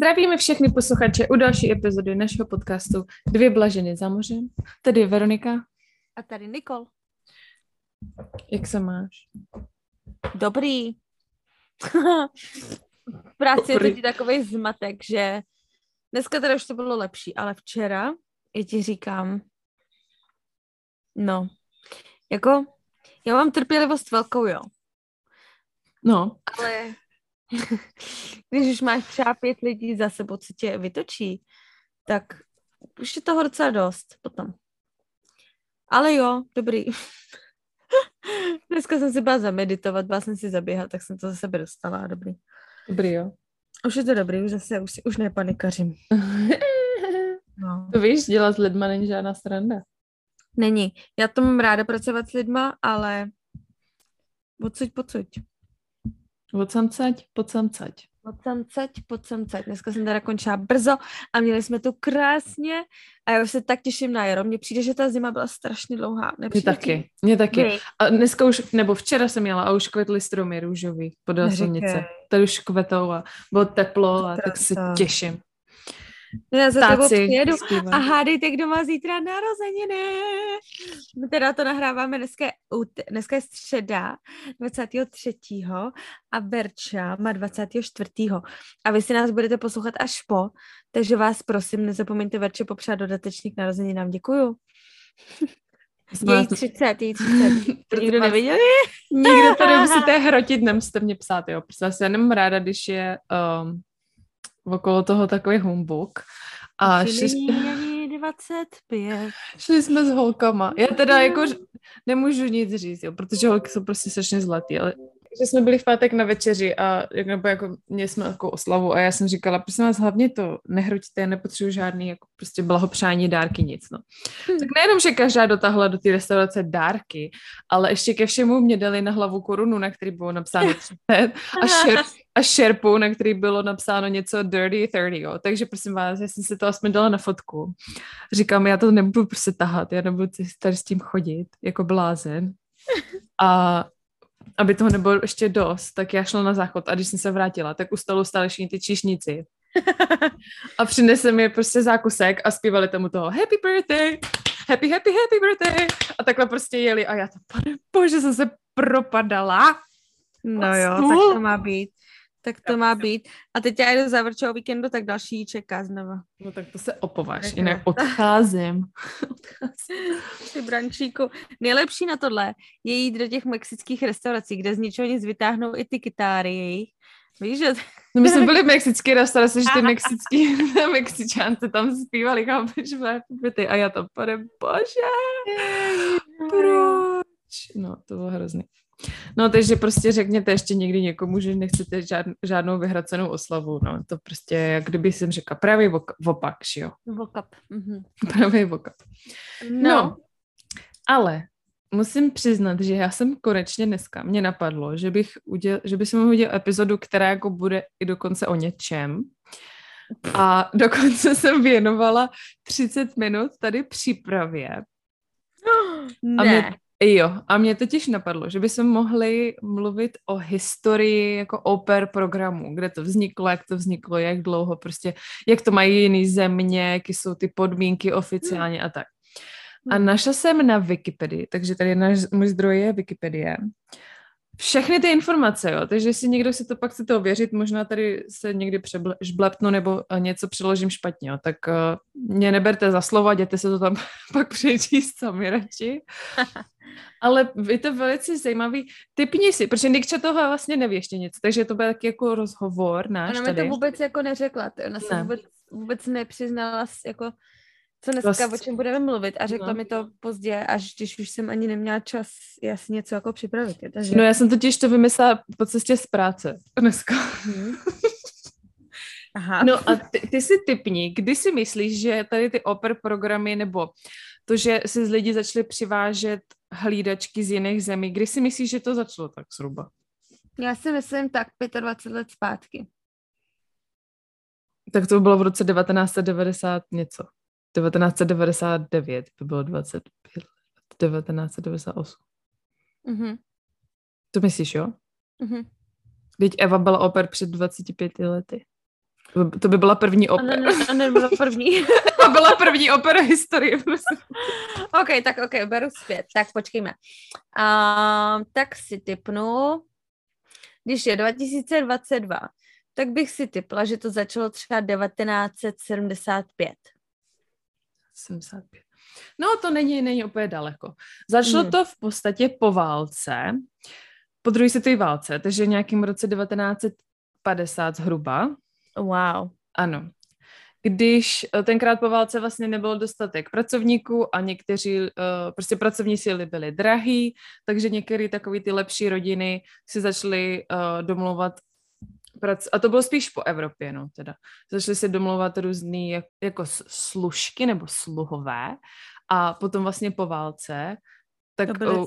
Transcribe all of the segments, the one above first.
Zdravíme všechny posluchače u další epizody našeho podcastu Dvě blaženy za mořem. Tady je Veronika. A tady Nikol. Jak se máš? Dobrý. v práci Dobrý. je teď takový zmatek, že dneska teda už to bylo lepší, ale včera, já ti říkám, no, jako, já mám trpělivost velkou, jo. No. Ale když už máš třeba pět lidí za sebou, co tě vytočí, tak už je toho docela dost potom. Ale jo, dobrý. Dneska jsem si byla zameditovat, byla jsem si zaběhat, tak jsem to za sebe dostala. Dobrý. Dobrý, jo. Už je to dobrý, už zase už, už nepanikařím. no. To víš, dělat s lidma není žádná stranda. Není. Já to mám ráda pracovat s lidma, ale odsuď, pocud. Od samcať, pod samcať. Od samcať, pod samcať. Dneska jsem teda končila brzo a měli jsme to krásně a já už se tak těším na jaro. Mně přijde, že ta zima byla strašně dlouhá. Mně taky, mně taky. A dneska už, nebo včera jsem měla a už kvetly stromy růžový podél silnice. Tady už kvetou a bylo teplo a tak se těším. Já za tebou přijedu a hádejte, kdo má zítra narozeniny. My teda to nahráváme dneska, dneska je středa 23. a Berča má 24. A vy si nás budete poslouchat až po, takže vás prosím, nezapomeňte Verče popřát dodatečný k narozeninám. Děkuju. Její 30, její 30. Nikdo neviděl? Nikdo to nemusíte hrotit, nemusíte mě psát, jo. Prostě já nemám ráda, když je um, okolo toho takový humbuk. A šli jsme... 25. Šli jsme s holkama. Já teda jako nemůžu nic říct, jo, protože holky jsou prostě strašně zlatý, ale že jsme byli v pátek na večeři a nebo jako měli jsme jako oslavu a já jsem říkala, prosím vás, hlavně to nehroťte, nepotřebuji žádný jako prostě blahopřání, dárky, nic, no. Hmm. Tak nejenom, že každá dotáhla do té restaurace dárky, ale ještě ke všemu mě dali na hlavu korunu, na který bylo napsáno 30 a, šer, a šerpu, na který bylo napsáno něco dirty 30, jo. Takže prosím vás, já jsem si to aspoň dala na fotku. Říkám, já to nebudu prostě tahat, já nebudu tady s tím chodit, jako blázen. A aby toho nebylo ještě dost, tak já šla na záchod a když jsem se vrátila, tak u stolu stále všichni ty číšníci. a přinesli mi prostě zákusek a zpívali tomu toho happy birthday, happy, happy, happy birthday a takhle prostě jeli a já to, pane bože, jsem se propadala. No jo, tak to má být. Tak to má být. A teď já jdu za víkendu, tak další čeká znova. No tak to se opováš, jinak odcházím. Ty brančíku. Nejlepší na tohle je jít do těch mexických restaurací, kde z ničeho nic vytáhnou i ty kytáry Víš, že... No my jsme byli v mexické restauraci, že ty mexický, mexičánci tam zpívali, chápeš, ty a já tam, pane bože, proč? No, to bylo hrozný. No, takže prostě řekněte ještě někdy někomu, že nechcete žád, žádnou vyhracenou oslavu, no, to prostě, jak kdyby jsem řekla, pravý vopak, že jo? Vokap. Mhm. Pravý vokap. No. no, ale musím přiznat, že já jsem konečně dneska, mě napadlo, že bych uděl, že bych mohl udělat epizodu, která jako bude i dokonce o něčem. A dokonce jsem věnovala 30 minut tady přípravě. Ne. A mě, Jo, a mě totiž napadlo, že bychom mohli mluvit o historii jako oper programu, kde to vzniklo, jak to vzniklo, jak dlouho, prostě, jak to mají jiný země, jaké jsou ty podmínky oficiálně a tak. A hmm. našla jsem na Wikipedii, takže tady náš, můj zdroj je Wikipedie. Všechny ty informace, jo, takže jestli někdo si to pak chce to ověřit, možná tady se někdy přeblepnu nebo něco přeložím špatně, jo, tak uh, mě neberte za slova, jděte se to tam pak přečíst sami radši. Ale je to velice zajímavý. Typni si, protože Nikča toho vlastně neví ještě nic, takže to byl taky jako rozhovor náš Ona mi to vůbec jako neřekla, ona ne. se vůbec, vůbec nepřiznala jako co dneska, Vlast... o čem budeme mluvit a řekla no. mi to pozdě, až když už jsem ani neměla čas jasně něco jako připravit. Takže... No já jsem totiž to vymyslela po cestě z práce dneska. Hmm. Aha. No a ty, ty si typni, kdy si myslíš, že tady ty oper programy nebo to, že si z lidi začali přivážet hlídačky z jiných zemí, kdy si myslíš, že to začalo tak zhruba? Já si myslím tak 25 let zpátky. Tak to bylo v roce 1990 něco. 1999 by bylo 25 let. 1998. Mhm. To myslíš, jo? Mhm. Teď Eva byla oper před 25 lety. To by byla první opera. A ne, ne, nebyla první. to byla první opera historie. ok, tak ok, beru zpět. Tak počkejme. Uh, tak si typnu, když je 2022, tak bych si typla, že to začalo třeba 1975. 75. No, to není, není úplně daleko. Začalo hmm. to v podstatě po válce, po druhé světové válce, takže nějakým roce 1950 zhruba. Wow. Ano. Když eh, tenkrát po válce vlastně nebylo dostatek pracovníků a někteří, uh, prostě pracovní síly byly drahý, takže některé takové ty lepší rodiny si začaly uh, domluvat prac, a to bylo spíš po Evropě, no teda. Začaly se domluvat různý jak, jako služky nebo sluhové a potom vlastně po válce tak to byly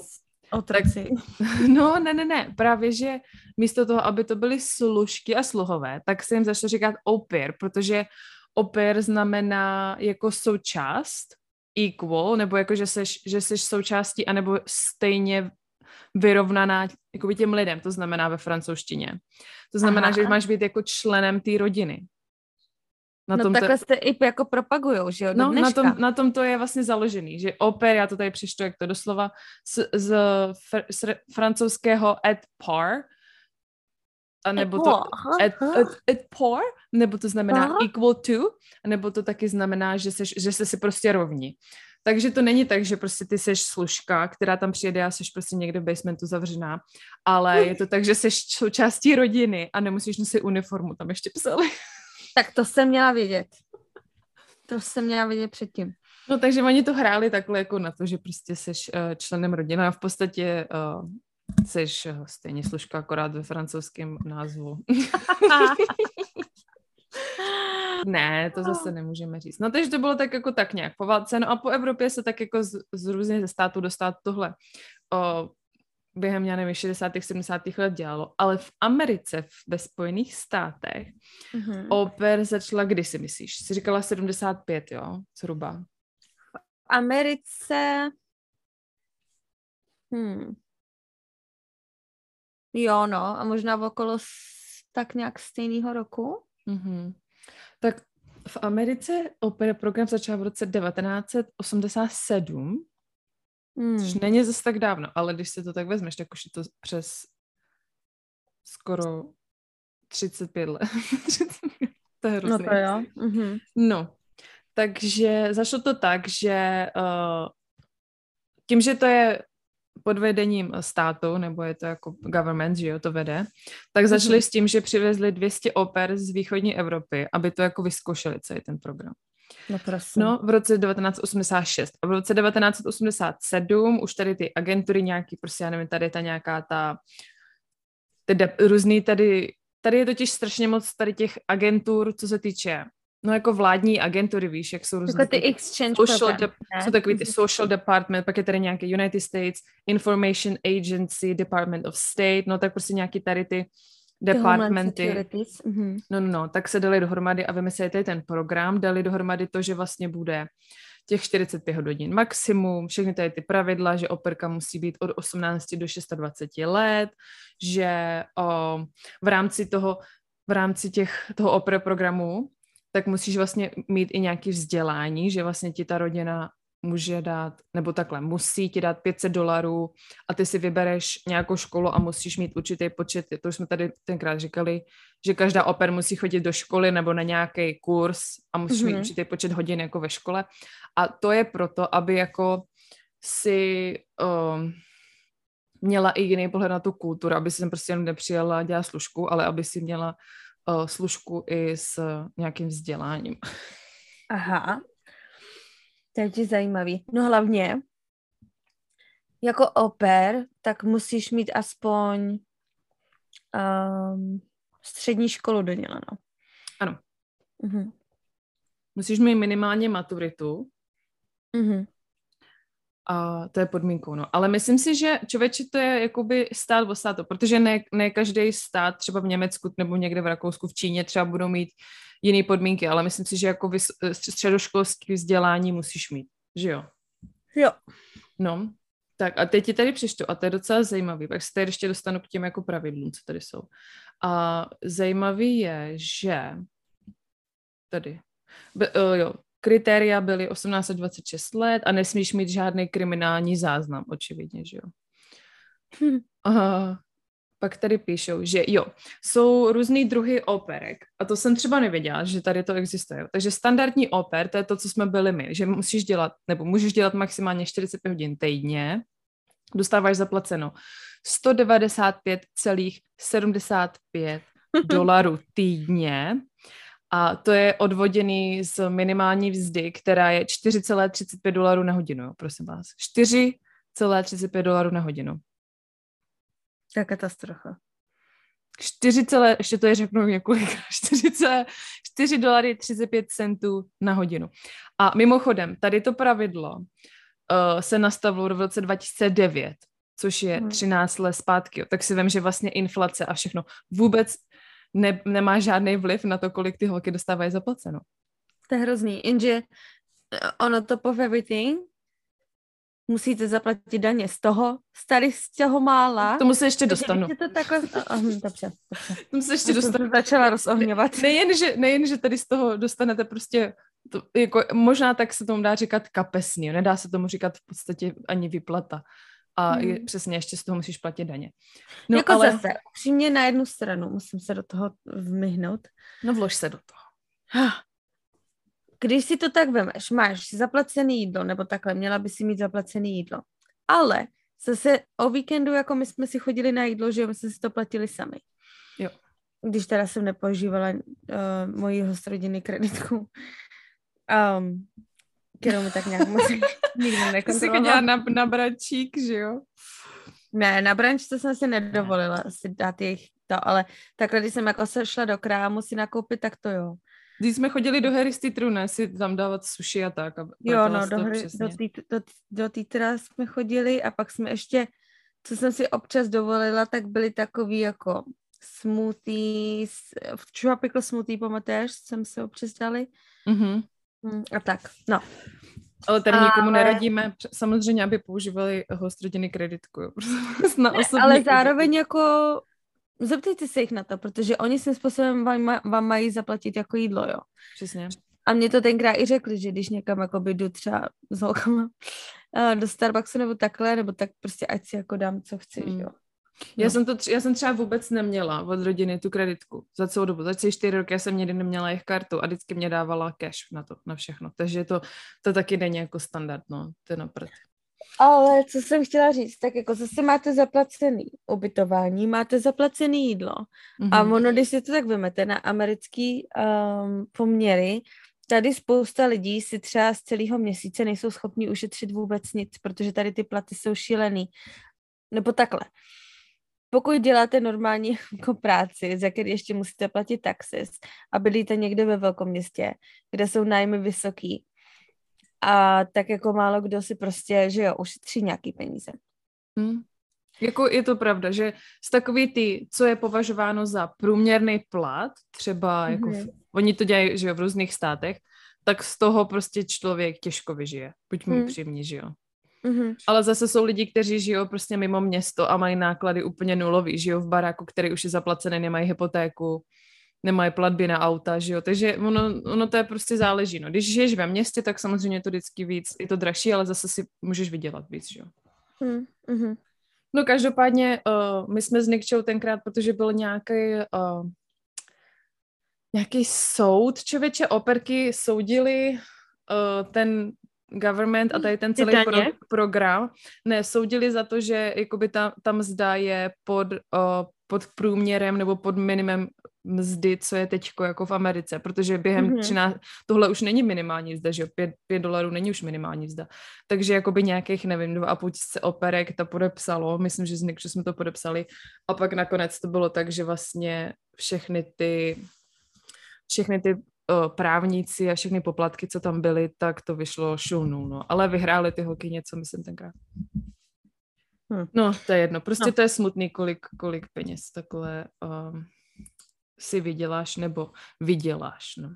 otroci. Tak, no, ne, ne, ne. Právě, že místo toho, aby to byly služky a sluhové, tak se jim začalo říkat opěr, protože opěr znamená jako součást, equal, nebo jako, že seš, že seš součástí, anebo stejně vyrovnaná jako těm lidem, to znamená ve francouzštině. To znamená, Aha. že máš být jako členem té rodiny. Na no tom takhle to... se i jako propagujou, že jo, No, na tom, na tom to je vlastně založený, že oper, já to tady přečtu, jak to doslova, z, z, fr, z francouzského et par, a nebo to et, et, et par, nebo to znamená Aha. equal to, nebo to taky znamená, že, seš, že jste si prostě rovní. Takže to není tak, že prostě ty seš služka, která tam přijede a seš prostě někde v basementu zavřená, ale je to tak, že seš součástí rodiny a nemusíš nosit uniformu, tam ještě psali. Tak to jsem měla vědět. To jsem měla vědět předtím. No takže oni to hráli takhle jako na to, že prostě seš uh, členem rodiny a v podstatě uh, seš uh, stejně služka, akorát ve francouzském názvu. ne, to zase nemůžeme říct. No takže to bylo tak jako tak nějak po válce. No a po Evropě se tak jako z, z různých ze států dostat tohle. O, během, já nevím, 60. 70. let dělalo, ale v Americe, v, ve Spojených státech, mm-hmm. oper začala, kdy si myslíš? Jsi říkala 75, jo? Zhruba. V Americe... Hmm. Jo, no, a možná v okolo tak nějak stejného roku. Mm-hmm. Tak v Americe opera program začal v roce 1987 Hmm. Což není zase tak dávno, ale když se to tak vezmeš, tak už je to přes skoro 35 let. to je hrozný. No to jo. Mm-hmm. No, takže zašlo to tak, že uh, tím, že to je pod vedením státu, nebo je to jako government, že jo, to vede, tak začali mm-hmm. s tím, že přivezli 200 oper z východní Evropy, aby to jako vyzkoušeli celý ten program. No prosím. No, v roce 1986. A v roce 1987 už tady ty agentury nějaký, prostě já nevím, tady ta nějaká ta, ty de, různý tady, tady je totiž strašně moc tady těch agentur, co se týče No jako vládní agentury, víš, jak jsou různé. Jako ty exchange social program, de- Jsou takový ty social department, pak je tady nějaký United States Information Agency, Department of State, no tak prostě nějaký tady ty departmenty. Mm-hmm. No, no, no, tak se dali dohromady a vymysleli ten program, dali dohromady to, že vlastně bude těch 45 hodin maximum, všechny tady ty pravidla, že operka musí být od 18 do 26 let, že o, v rámci toho, v rámci těch, toho opera programu, tak musíš vlastně mít i nějaké vzdělání, že vlastně ti ta rodina může dát, nebo takhle, musí ti dát 500 dolarů a ty si vybereš nějakou školu a musíš mít určitý počet, to už jsme tady tenkrát říkali, že každá oper musí chodit do školy nebo na nějaký kurz a musíš mm-hmm. mít mhm. určitý počet hodin jako ve škole. A to je proto, aby jako si um, měla i jiný pohled na tu kulturu, aby si sem prostě jenom nepřijela dělat služku, ale aby si měla uh, služku i s nějakým vzděláním. Aha, takže zajímavý. No hlavně, jako oper, tak musíš mít aspoň um, střední školu dodělanou. Ano. Uh-huh. Musíš mít minimálně maturitu. Uh-huh. A to je podmínkou, no. Ale myslím si, že člověče to je jakoby stát o státu, protože ne, ne každý stát, třeba v Německu nebo někde v Rakousku, v Číně třeba budou mít jiné podmínky, ale myslím si, že jako vys, středoškolské vzdělání musíš mít, že jo? Jo. No, tak a teď ti tady přečtu a to je docela zajímavý, pak se tady ještě dostanu k těm jako pravidlům, co tady jsou. A zajímavý je, že tady. Be, uh, jo, kritéria byly 18 a 26 let a nesmíš mít žádný kriminální záznam, očividně, že jo. Hm. Uh, pak tady píšou, že jo, jsou různý druhy operek a to jsem třeba nevěděla, že tady to existuje. Takže standardní oper, to je to, co jsme byli my, že musíš dělat, nebo můžeš dělat maximálně 45 hodin týdně, dostáváš zaplaceno 195,75 dolarů týdně a to je odvoděný z minimální vzdy, která je 4,35 dolarů na hodinu, prosím vás. 4,35 dolarů na hodinu. To je katastrofa. 4, ještě to je řeknu několik, 4, dolary 35 centů na hodinu. A mimochodem, tady to pravidlo uh, se nastavilo v roce 2009, což je 13 hmm. let zpátky. Jo. Tak si vím, že vlastně inflace a všechno vůbec ne, nemá žádný vliv na to, kolik ty holky dostávají zaplaceno. To je hrozný, jenže eh, ono to of everything musíte zaplatit daně z toho, starý z toho mála. Tomu se ještě dostanu. To takhle... Oh, dobře, dobře. Tomu se ještě dostanu. začala rozohňovat. Ne, nejen, že, nejen, že tady z toho dostanete prostě to, jako, možná tak se tomu dá říkat kapesný, nedá se tomu říkat v podstatě ani vyplata. A hmm. je, přesně ještě z toho musíš platit daně. No, jako ale... zase, upřímně na jednu stranu, musím se do toho vmyhnout. No vlož se do toho. Když si to tak vemeš, máš zaplacený jídlo, nebo takhle, měla by si mít zaplacený jídlo. Ale zase o víkendu, jako my jsme si chodili na jídlo, že my jsme si to platili sami. Jo. Když teda jsem nepoužívala uh, moji hostrodiny kreditku. Um, kterou mi tak nějak moc nikdy nekontrolovala. Jsi na, na brančík, že jo? Ne, na branč to jsem si nedovolila si dát jejich to, ale takhle, když jsem jako se šla do krámu si nakoupit, tak to jo. Když jsme chodili do Harry Titru, ne, si tam dávat sushi a tak. A jo, no, do, hry, do, tý, do, do Titra jsme chodili a pak jsme ještě, co jsem si občas dovolila, tak byly takový jako smoothies, tropical smoothie, pamatuješ, jsem se občas dali. Mm-hmm. A tak, no. Ale tady Ale... nikomu neradíme, samozřejmě, aby používali host rodiny kreditku. na Ale zároveň jako Zeptejte se jich na to, protože oni svým způsobem vám, vám mají zaplatit jako jídlo, jo. Přesně. A mě to tenkrát i řekli, že když někam jako jdu třeba s holkama do Starbucksu nebo takhle, nebo tak prostě ať si jako dám, co chci, mm. jo. Já, no. jsem to, já jsem třeba vůbec neměla od rodiny tu kreditku za celou dobu. Za celé čtyři roky jsem někdy neměla jejich kartu a vždycky mě dávala cash na to, na všechno. Takže to, to taky není jako standard, no, to je naprd. Ale co jsem chtěla říct, tak jako zase máte zaplacený ubytování, máte zaplacený jídlo mm-hmm. a ono, když si to tak vymete na americký um, poměry, tady spousta lidí si třeba z celého měsíce nejsou schopni ušetřit vůbec nic, protože tady ty platy jsou šílený. Nebo takhle. Pokud děláte normální jako práci, za který ještě musíte platit taxes a bydlíte někde ve velkom městě, kde jsou nájmy vysoký, a tak jako málo kdo si prostě, že jo, ušetří nějaký peníze. Hmm. Jako je to pravda, že z takový ty, co je považováno za průměrný plat, třeba jako mm-hmm. v, oni to dělají, že jo, v různých státech, tak z toho prostě člověk těžko vyžije. Buďme mm. upřímní, že jo. Mm-hmm. Ale zase jsou lidi, kteří žijou prostě mimo město a mají náklady úplně nulový, žijou v baráku, který už je zaplacený, nemají hypotéku, nemají platby na auta, že jo, takže ono, ono to je prostě záleží, no. Když žiješ ve městě, tak samozřejmě je to vždycky víc, je to dražší, ale zase si můžeš vydělat víc, že jo. Hmm, mm-hmm. No každopádně uh, my jsme s Nikčou tenkrát, protože byl nějaký uh, nějaký soud, člověče operky soudili uh, ten government a tady ten celý pro, program, ne, soudili za to, že jakoby ta, ta mzda je pod, uh, pod průměrem nebo pod minimem mzdy, co je teď jako v Americe, protože během mm-hmm. 13, tohle už není minimální mzda, že jo, 5, 5 dolarů není už minimální mzda. Takže jakoby nějakých, nevím, dva a půl tisíce operek to podepsalo, myslím, že z že jsme to podepsali a pak nakonec to bylo tak, že vlastně všechny ty všechny ty o, právníci a všechny poplatky, co tam byly, tak to vyšlo šulnou, no. Ale vyhráli ty holky něco, myslím, tenkrát. Hmm. No, to je jedno. Prostě no. to je smutný, kolik, kolik peněz takhle um, si vyděláš nebo vyděláš. No.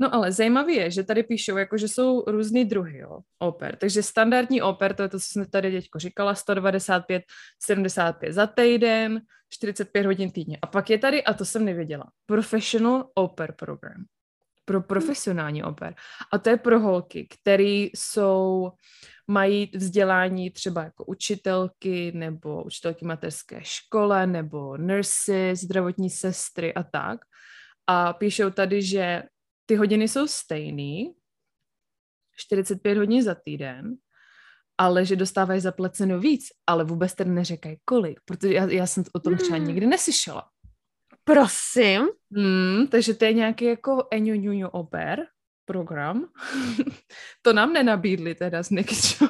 No ale zajímavé je, že tady píšou, jako, že jsou různý druhy jo, oper. Takže standardní oper, to je to, co jsem tady teď říkala, 195, 75 za týden, 45 hodin týdně. A pak je tady, a to jsem nevěděla, Professional Oper Program. pro profesionální oper. A to je pro holky, které jsou, mají vzdělání třeba jako učitelky nebo učitelky mateřské škole nebo nurses, zdravotní sestry a tak. A píšou tady, že ty hodiny jsou stejný, 45 hodin za týden, ale že dostávají zaplaceno víc, ale vůbec tedy neříkají kolik, protože já, já jsem o tom třeba hmm. nikdy neslyšela. Prosím. Hmm, takže to je nějaký jako Eňuňuňu oper program. to nám nenabídli teda z Next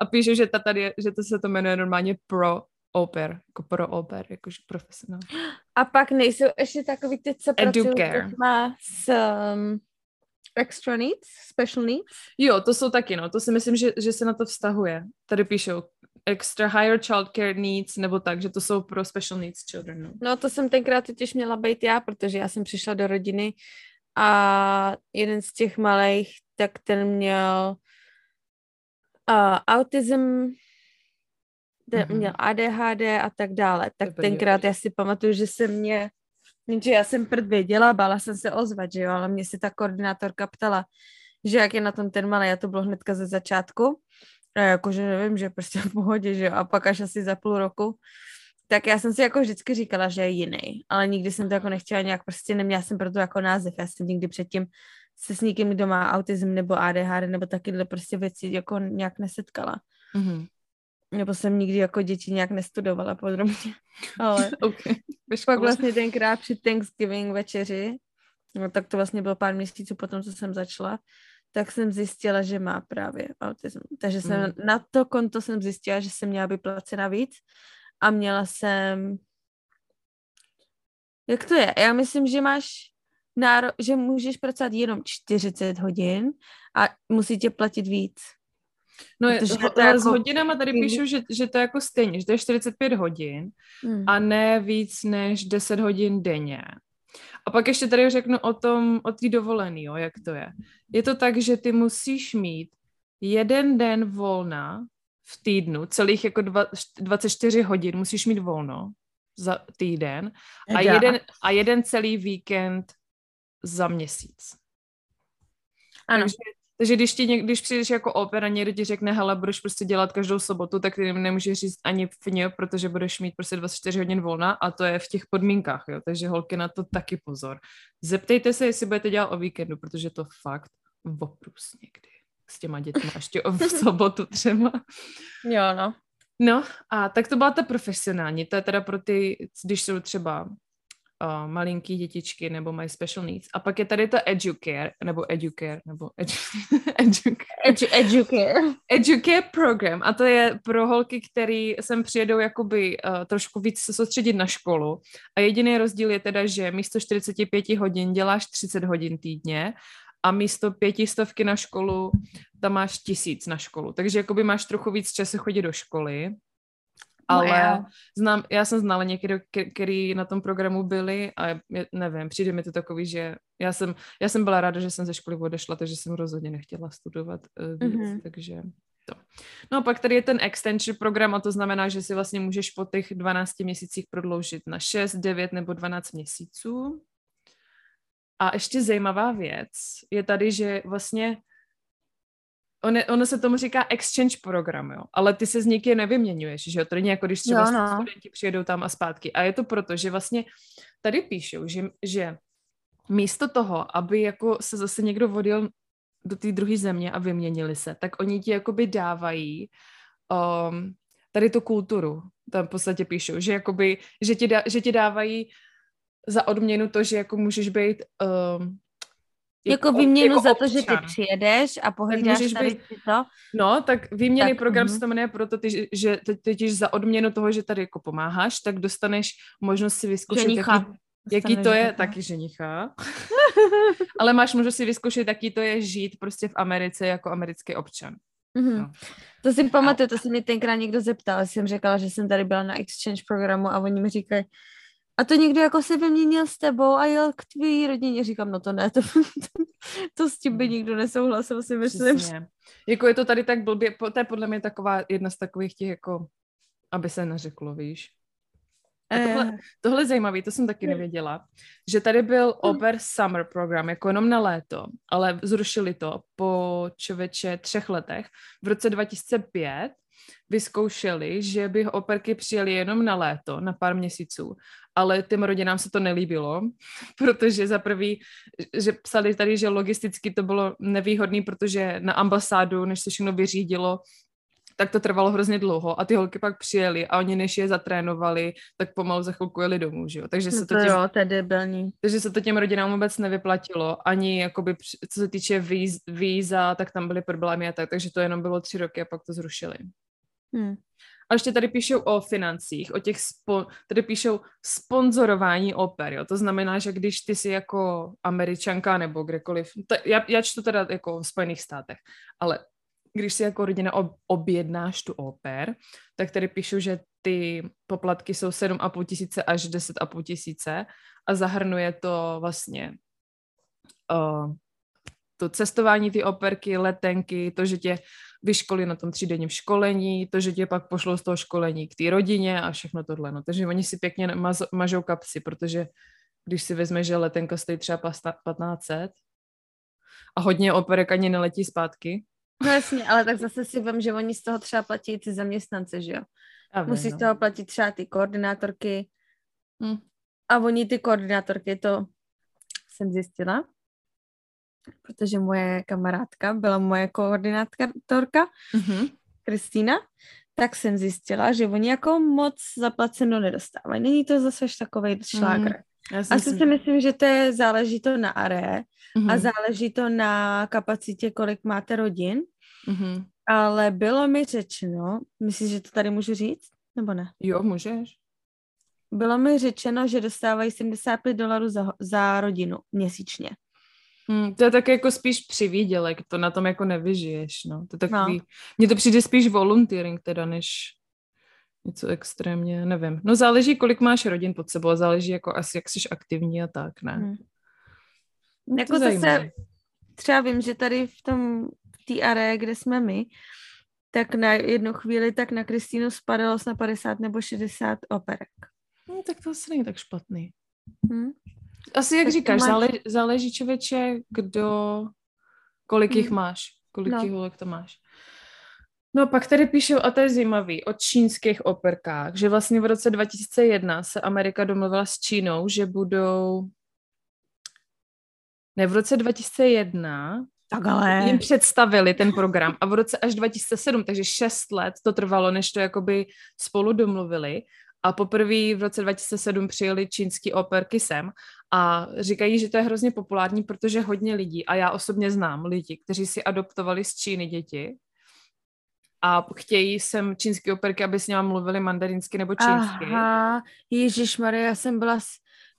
A píšu, že, ta tady, že to se to jmenuje normálně pro oper, jako pro oper, jakože profesionál. A pak nejsou ještě takový ty, co pracují s um, extra needs, special needs? Jo, to jsou taky, no, to si myslím, že, že se na to vztahuje. Tady píšou extra higher child care needs, nebo tak, že to jsou pro special needs children. No, no to jsem tenkrát totiž měla být já, protože já jsem přišla do rodiny a jeden z těch malých, tak ten měl uh, autism, ten mm-hmm. měl ADHD a tak dále. Tak Dobrý, tenkrát já si pamatuju, že se mě, že já jsem prd věděla, bála jsem se ozvat, že jo, ale mě si ta koordinátorka ptala, že jak je na tom ten malý, já to bylo hnedka ze začátku, a jakože nevím, že prostě v pohodě, že jo, a pak až asi za půl roku, tak já jsem si jako vždycky říkala, že je jiný, ale nikdy jsem to jako nechtěla nějak, prostě neměla jsem proto jako název, já jsem nikdy předtím se s někým, kdo má autism nebo ADHD nebo takyhle prostě věci jako nějak nesetkala. Mm-hmm. Nebo jsem nikdy jako děti nějak nestudovala podrobně. Ale okay. pak vlastně tenkrát při Thanksgiving večeři, no tak to vlastně bylo pár měsíců potom, co jsem začala, tak jsem zjistila, že má právě autism. Takže jsem mm. na to konto jsem zjistila, že jsem měla být placena víc a měla jsem... Jak to je? Já myslím, že máš náro... že můžeš pracovat jenom 40 hodin a musí tě platit víc. No je, to jako... s hodinama tady píšu, že, že to je jako stejně, že to je 45 hodin hmm. a ne víc než 10 hodin denně. A pak ještě tady řeknu o tom, o té dovolený, jo, jak to je. Je to tak, že ty musíš mít jeden den volna v týdnu, celých jako dva, 24 hodin musíš mít volno za týden a jeden, a jeden celý víkend za měsíc. Ano. Takže takže když, ti něk, když přijdeš jako opera, někdo ti řekne, hele, budeš prostě dělat každou sobotu, tak ty nemůžeš říct ani fně, protože budeš mít prostě 24 hodin volna a to je v těch podmínkách, jo. Takže holky na to taky pozor. Zeptejte se, jestli budete dělat o víkendu, protože to fakt oprus někdy s těma dětmi, ještě o v sobotu třeba. Jo, no. No a tak to byla ta profesionální, to je teda pro ty, když jsou třeba uh, malinký dětičky nebo mají special needs. A pak je tady to educare, nebo educare, nebo edu, educare. Edu, educare. Educare program. A to je pro holky, které sem přijedou jakoby uh, trošku víc se soustředit na školu. A jediný rozdíl je teda, že místo 45 hodin děláš 30 hodin týdně a místo pětistovky na školu, tam máš tisíc na školu. Takže jakoby máš trochu víc času chodit do školy No ale já. Znám, já jsem znala někdy, který na tom programu byli a nevím, přijde mi to takový, že já jsem, já jsem byla ráda, že jsem ze školy odešla, takže jsem rozhodně nechtěla studovat uh, víc, mm-hmm. takže to. No a pak tady je ten extension program a to znamená, že si vlastně můžeš po těch 12 měsících prodloužit na 6, 9 nebo 12 měsíců. A ještě zajímavá věc je tady, že vlastně ono, ono se tomu říká exchange program, jo, ale ty se s někým nevyměňuješ, že jo, to není jako když třeba jo, no. studenti přijedou tam a zpátky. A je to proto, že vlastně tady píšou, že, že místo toho, aby jako se zase někdo vodil do té druhé země a vyměnili se, tak oni ti jakoby dávají um, tady tu kulturu, tam v podstatě píšou, že jakoby, že ti, dá, že ti dávají za odměnu to, že jako můžeš být um, jako výměnu jako za to, že ty přijedeš a pohlídáš tady být, to. No, tak výměný tak, program uh-huh. se to jmenuje proto, ty, že totiž za odměnu toho, že tady jako pomáháš, tak dostaneš možnost si vyzkoušet, jaký, jaký to je, taky ženicha, ale máš možnost si vyzkoušet, jaký to je žít prostě v Americe jako americký občan. Mm-hmm. No. To si pamatuju, to se mě tenkrát někdo zeptal, jsem říkala, že jsem tady byla na exchange programu a oni mi říkají, a to někdo jako se vyměnil s tebou a jel k tvý rodině. Říkám, no to ne, to, to s tím by nikdo nesouhlasil, si myslím. Přesně. Jako je to tady tak blbě, to je podle mě taková jedna z takových těch jako, aby se neřeklo, víš. A tohle, eh. tohle je zajímavé, to jsem taky nevěděla, že tady byl Oper Summer program, jako jenom na léto, ale zrušili to po čověče třech letech. V roce 2005 vyzkoušeli, že by operky přijeli jenom na léto, na pár měsíců, ale těm rodinám se to nelíbilo, protože za prvý, že psali tady, že logisticky to bylo nevýhodné, protože na ambasádu, než se všechno vyřídilo, tak to trvalo hrozně dlouho a ty holky pak přijeli a oni než je zatrénovali, tak pomalu za chvilku jeli domů, že jo. Takže se no to, to těm, jo, to Takže se to těm rodinám vůbec nevyplatilo, ani jakoby, co se týče víz, víza, tak tam byly problémy a tak, takže to jenom bylo tři roky a pak to zrušili. Hmm. A ještě tady píšou o financích, o těch, spo, tady píšou sponzorování oper, jo. To znamená, že když ty jsi jako američanka nebo kdekoliv, to, já, já čtu teda jako v Spojených státech, ale když si jako rodina objednáš tu oper, tak tady píšu, že ty poplatky jsou 7,5 tisíce až 10,5 tisíce a zahrnuje to vlastně uh, to cestování ty operky, letenky, to, že tě vyškolí na tom třídenním školení, to, že tě pak pošlou z toho školení k té rodině a všechno tohle. No. Takže oni si pěkně maz, mažou kapsy, protože když si vezme, že letenka stojí třeba 1500 a hodně operek ani neletí zpátky, No jasně, ale tak zase si vím, že oni z toho třeba platí ty zaměstnance, že jo? Vím, Musí no. z toho platit třeba ty koordinátorky. Hm. A oni ty koordinátorky, to jsem zjistila, protože moje kamarádka byla moje koordinátorka, mm-hmm. Kristýna, tak jsem zjistila, že oni jako moc zaplaceno nedostávají. Není to zase takový šlágr. Mm. Já si Asi myslím, si myslím, že to je, záleží to na are mm-hmm. a mhm. záleží to na kapacitě, kolik máte rodin. Mm-hmm. Ale bylo mi řečeno, myslíš, že to tady můžu říct, nebo ne? Jo, můžeš. Bylo mi řečeno, že dostávají 75 dolarů za, za rodinu měsíčně. Hmm, to je tak jako spíš přivídělek, to na tom jako nevyžiješ, no. To takový, no. mně to přijde spíš volunteering teda, než něco extrémně, nevím. No záleží, kolik máš rodin pod sebou, záleží jako asi, jak jsi aktivní a tak, ne? Hmm. No, jako zase, třeba vím, že tady v tom, v té are, kde jsme my, tak na jednu chvíli tak na Kristýnu spadalo na 50 nebo 60 operek. No, tak to asi není tak špatný. Hmm? Asi jak tak říkáš, máš... zále, záleží člověče, kdo, kolik hmm. jich máš, kolik no. holek to máš. No pak tady píšou, a to je zajímavý, o čínských operkách, že vlastně v roce 2001 se Amerika domluvila s Čínou, že budou ne, v roce 2001 tak ale... jim představili ten program a v roce až 2007, takže šest let to trvalo, než to jakoby spolu domluvili a poprvé v roce 2007 přijeli čínský operky sem a říkají, že to je hrozně populární, protože hodně lidí, a já osobně znám lidi, kteří si adoptovali z Číny děti a chtějí sem čínský operky, aby s nimi mluvili mandarinsky nebo čínsky. Aha, Ježíš Maria, já jsem byla s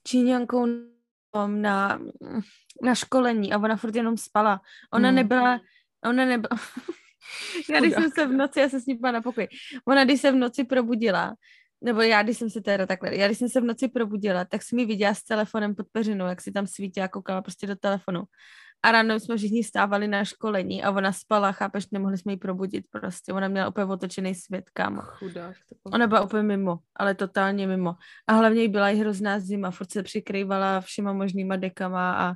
Číňankou na, na školení a ona furt jenom spala. Ona hmm. nebyla, ona nebyla, já když jsem se v noci, já se s ní na pokoj, ona když se v noci probudila, nebo já, když jsem se teda takhle, já když jsem se v noci probudila, tak jsem mi viděla s telefonem pod peřinou, jak si tam svítila, koukala prostě do telefonu. A ráno jsme všichni stávali na školení a ona spala, chápeš, nemohli jsme ji probudit prostě. Ona měla úplně otočený svět, kámo. Chudák. Ona byla úplně mimo, ale totálně mimo. A hlavně byla i hrozná zima, furt se přikrývala všema možnýma dekama a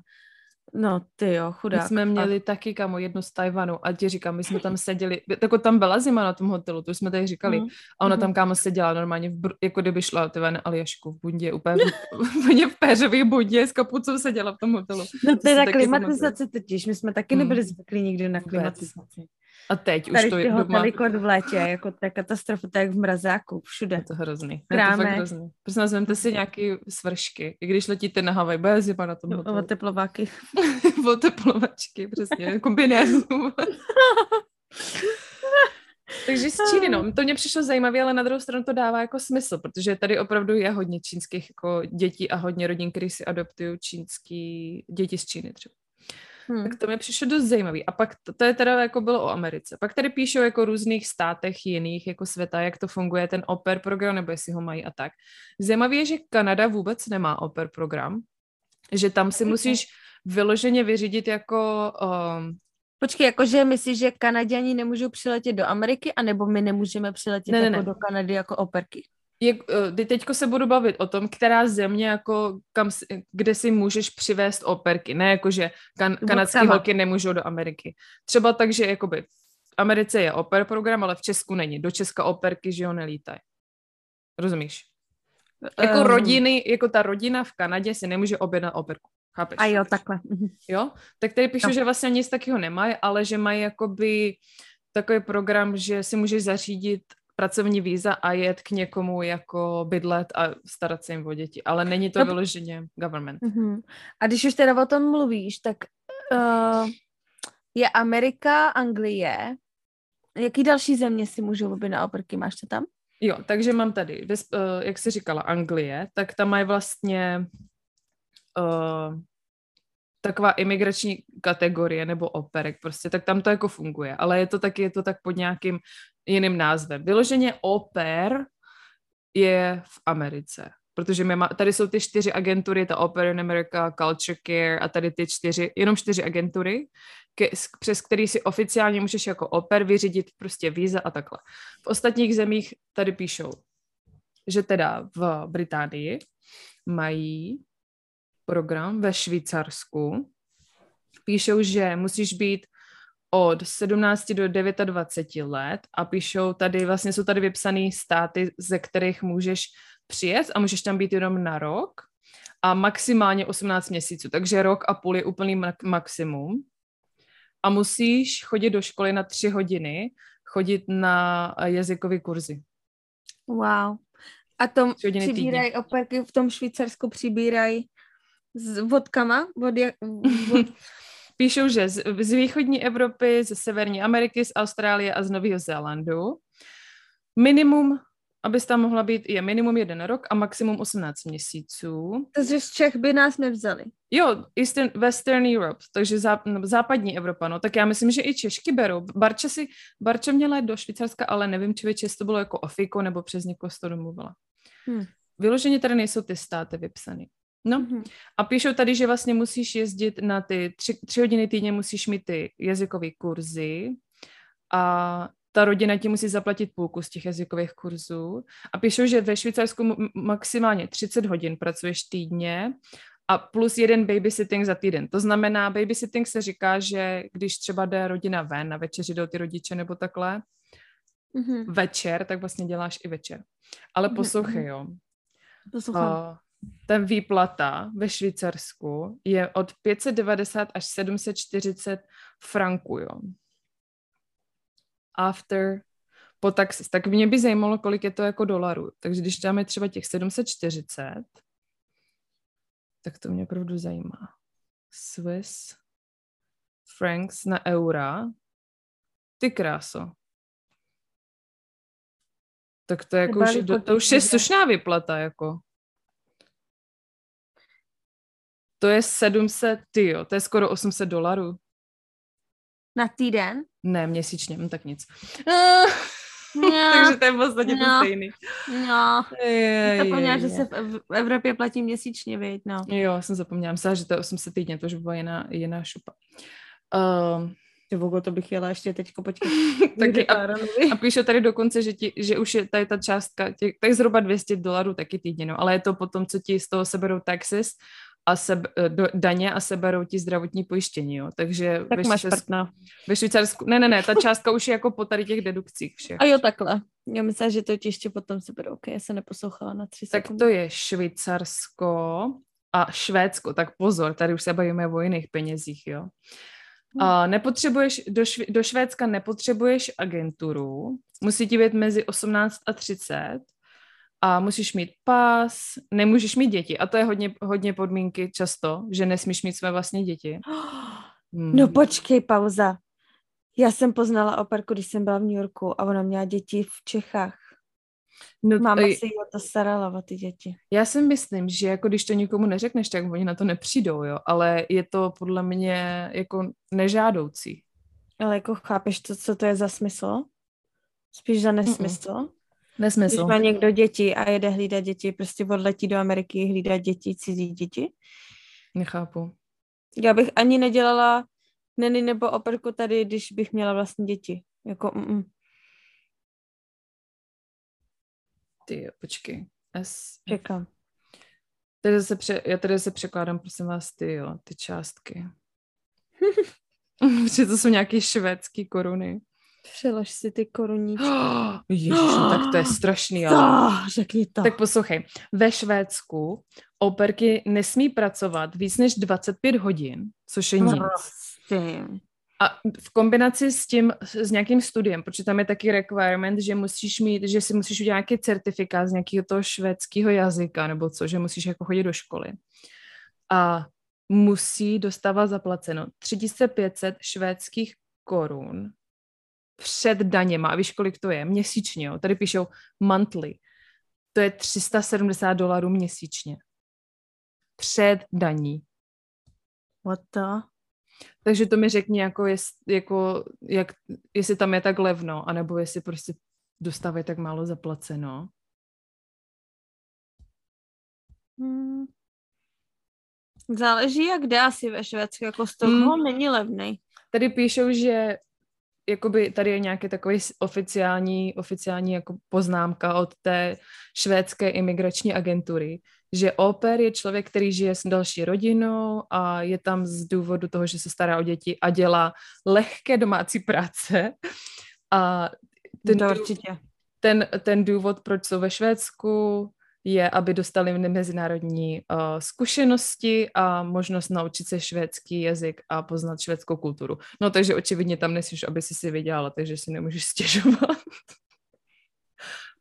No, ty jo, chudák. My jsme měli a... taky, kamo, jednu z Tajvanu a ti říkám, my jsme tam seděli, jako tam byla zima na tom hotelu, to jsme tady říkali, mm. a ona mm. tam, kámo, seděla normálně, v, jako kdyby šla, ty na Aljašku v bundě, úplně, úplně v péřový bundě s kapucou seděla v tom hotelu. No teda klimatizace totiž, my jsme taky mm. nebyli zvyklí nikdy na klimatizaci. A teď Tady už to je doma. Tady v létě, jako to je katastrofa, to je jak v mrazáku, všude. Je to hrozný. Je to fakt hrozný. Prosím vás, vemte si nějaký svršky, i když letíte na Havaj, bude zima na tom hotelu. teplováky. o teplovačky, přesně, kombinézu. Takže z Číny, no, to mě přišlo zajímavé, ale na druhou stranu to dává jako smysl, protože tady opravdu je hodně čínských jako dětí a hodně rodin, které si adoptují čínský děti z Číny třeba. Hmm. Tak to mi přišlo dost zajímavý. A pak to, to je teda jako bylo o Americe. Pak tady píšou jako různých státech jiných jako světa, jak to funguje ten oper program, nebo jestli ho mají a tak. Zajímavé je, že Kanada vůbec nemá oper program, že tam si musíš vyloženě vyřídit jako... Um, Počkej, jakože myslíš, že Kanaděni nemůžou přiletět do Ameriky, anebo my nemůžeme přiletět ne, jako ne, ne. do Kanady jako operky? Jak, eh, teďko se budu bavit o tom, která země, jako kam, kde si můžeš přivést operky, ne jako, že kan, kanadské holky nemůžou do Ameriky. Třeba tak, že jakoby v Americe je oper program, ale v Česku není. Do Česka operky, že jo, nelítají. Rozumíš? Jako um, rodiny, jako ta rodina v Kanadě si nemůže objednat operku. Chápeš? A jo, takhle. Mhm. Jo? Tak tady píšu, no. že vlastně nic takového nemají, ale že mají jakoby takový program, že si můžeš zařídit pracovní víza a jet k někomu jako bydlet a starat se jim o děti. Ale není to no. vyloženě government. Uh-huh. A když už teda o tom mluvíš, tak uh, je Amerika, Anglie. Jaký další země si můžou na oprky? Máš to tam? Jo, takže mám tady, uh, jak jsi říkala, Anglie, tak tam mají vlastně uh, taková imigrační kategorie nebo operek prostě, tak tam to jako funguje, ale je to taky, je to tak pod nějakým jiným názvem. Vyloženě oper je v Americe, protože my má, tady jsou ty čtyři agentury, ta Opera in America, Culture Care a tady ty čtyři, jenom čtyři agentury, ke, přes který si oficiálně můžeš jako oper vyřídit prostě víza a takhle. V ostatních zemích tady píšou, že teda v Británii mají program ve Švýcarsku. Píšou, že musíš být od 17 do 29 let a píšou tady, vlastně jsou tady vypsané státy, ze kterých můžeš přijet a můžeš tam být jenom na rok a maximálně 18 měsíců, takže rok a půl je úplný maximum. A musíš chodit do školy na tři hodiny, chodit na jazykové kurzy. Wow. A tom přibírají operky v tom Švýcarsku přibírají s vodkama? Vod, vod... Píšou, že z, z východní Evropy, ze Severní Ameriky, z Austrálie a z Nového Zélandu. Minimum, abys tam mohla být, je minimum jeden rok a maximum 18 měsíců. Takže z Čech by nás nevzali. Jo, Eastern, Western Europe, takže záp, no, západní Evropa, no, tak já myslím, že i Češky berou. Barča si, Barča měla do Švýcarska, ale nevím, či většině to bylo jako ofiko, nebo přes někoho to domluvila. Hmm. Vyloženě tady nejsou ty státy vypsané. No mm-hmm. a píšou tady, že vlastně musíš jezdit na ty tři, tři hodiny týdně, musíš mít ty jazykové kurzy a ta rodina ti musí zaplatit půlku z těch jazykových kurzů. A píšou, že ve Švýcarsku maximálně 30 hodin pracuješ týdně a plus jeden babysitting za týden. To znamená, babysitting se říká, že když třeba jde rodina ven, na večeři jdou ty rodiče nebo takhle, mm-hmm. večer, tak vlastně děláš i večer. Ale mhm, poslouchej, mhm. jo. Poslouchám. Uh, ten výplata ve Švýcarsku je od 590 až 740 franků, jo. After po taxis. Tak mě by zajímalo, kolik je to jako dolarů. Takže když dáme třeba těch 740, tak to mě opravdu zajímá. Swiss francs na eura. Ty kráso. Tak to, jako už, to, to už je slušná vyplata, jako. To je 700, ty jo, to je skoro 800 dolarů. Na týden? Ne, měsíčně, no tak nic. No. Takže to je v podstatě no. to stejný. No, je, zapomněla, je, že se v Evropě platí měsíčně, viď, no. Jo, jsem zapomněla, myslím, že to je 800 týdně, to už byla jiná, jiná šupa. Um, Vogo, to bych jela ještě teďko, počkat. taky a, a píše tady dokonce, že, ti, že už je tady ta částka, těch, tak zhruba 200 dolarů taky týdně, no, ale je to potom, co ti z toho seberou taxes a se, eh, do, daně a seberou ti zdravotní pojištění, jo. Takže tak ve, máš Švýcarsku, ve Švýcarsku, ne, ne, ne, ta částka už je jako po tady těch dedukcích všech. A jo, takhle. Já myslím, že to ti ještě potom seberou, ok, já se neposlouchala na tři Tak to je Švýcarsko a Švédsko, tak pozor, tady už se bavíme o jiných penězích, jo. A hm. nepotřebuješ, do, šv, do Švédska nepotřebuješ agenturu, musí ti být mezi 18 a 30 a musíš mít pás, nemůžeš mít děti a to je hodně, hodně podmínky často, že nesmíš mít své vlastní děti. Hmm. No počkej, pauza. Já jsem poznala operku, když jsem byla v New Yorku a ona měla děti v Čechách. No, Máma si o to starala o ty děti. Já si myslím, že jako když to nikomu neřekneš, tak oni na to nepřijdou, jo, ale je to podle mě jako nežádoucí. Ale jako chápeš to, co to je za smysl? Spíš za nesmysl? Mm-mm. Nesmysl. Když má někdo děti a jede hlídat děti, prostě odletí do Ameriky hlídat děti, cizí děti. Nechápu. Já bych ani nedělala neny nebo operku tady, když bych měla vlastní děti. Jako, mm, mm. Ty, počkej. S. Čekám. Tady se pře- já tady se překládám, prosím vás, ty jo, ty částky. Protože to jsou nějaké švédské koruny. Přelož si ty koruníčky. Oh, Ježiš, no tak to je strašný. Ale... Oh, řekni to. Tak poslouchej, ve Švédsku operky nesmí pracovat víc než 25 hodin, což je nic. Prosím. A v kombinaci s tím, s nějakým studiem, protože tam je taky requirement, že musíš mít, že si musíš udělat nějaký certifikát z nějakého toho švédského jazyka, nebo co, že musíš jako chodit do školy. A musí dostávat zaplaceno 3500 švédských korun před daněma. A víš, kolik to je? Měsíčně, jo? Tady píšou monthly. To je 370 dolarů měsíčně. Před daní. What the? Takže to mi řekni, jako, jest, jako jak, jestli tam je tak levno, anebo jestli prostě dostávají tak málo zaplaceno. Hmm. Záleží, jak kde asi ve Švédsku, jako Stockholm hmm. není levný. Tady píšou, že jakoby tady je nějaký takový oficiální, oficiální jako poznámka od té švédské imigrační agentury, že oper je člověk, který žije s další rodinou a je tam z důvodu toho, že se stará o děti a dělá lehké domácí práce. A ten, to určitě. Ten, ten důvod, proč jsou ve Švédsku, je, aby dostali mezinárodní uh, zkušenosti a možnost naučit se švédský jazyk a poznat švédskou kulturu. No takže očividně tam nesíš, aby si si vydělala, takže si nemůžeš stěžovat.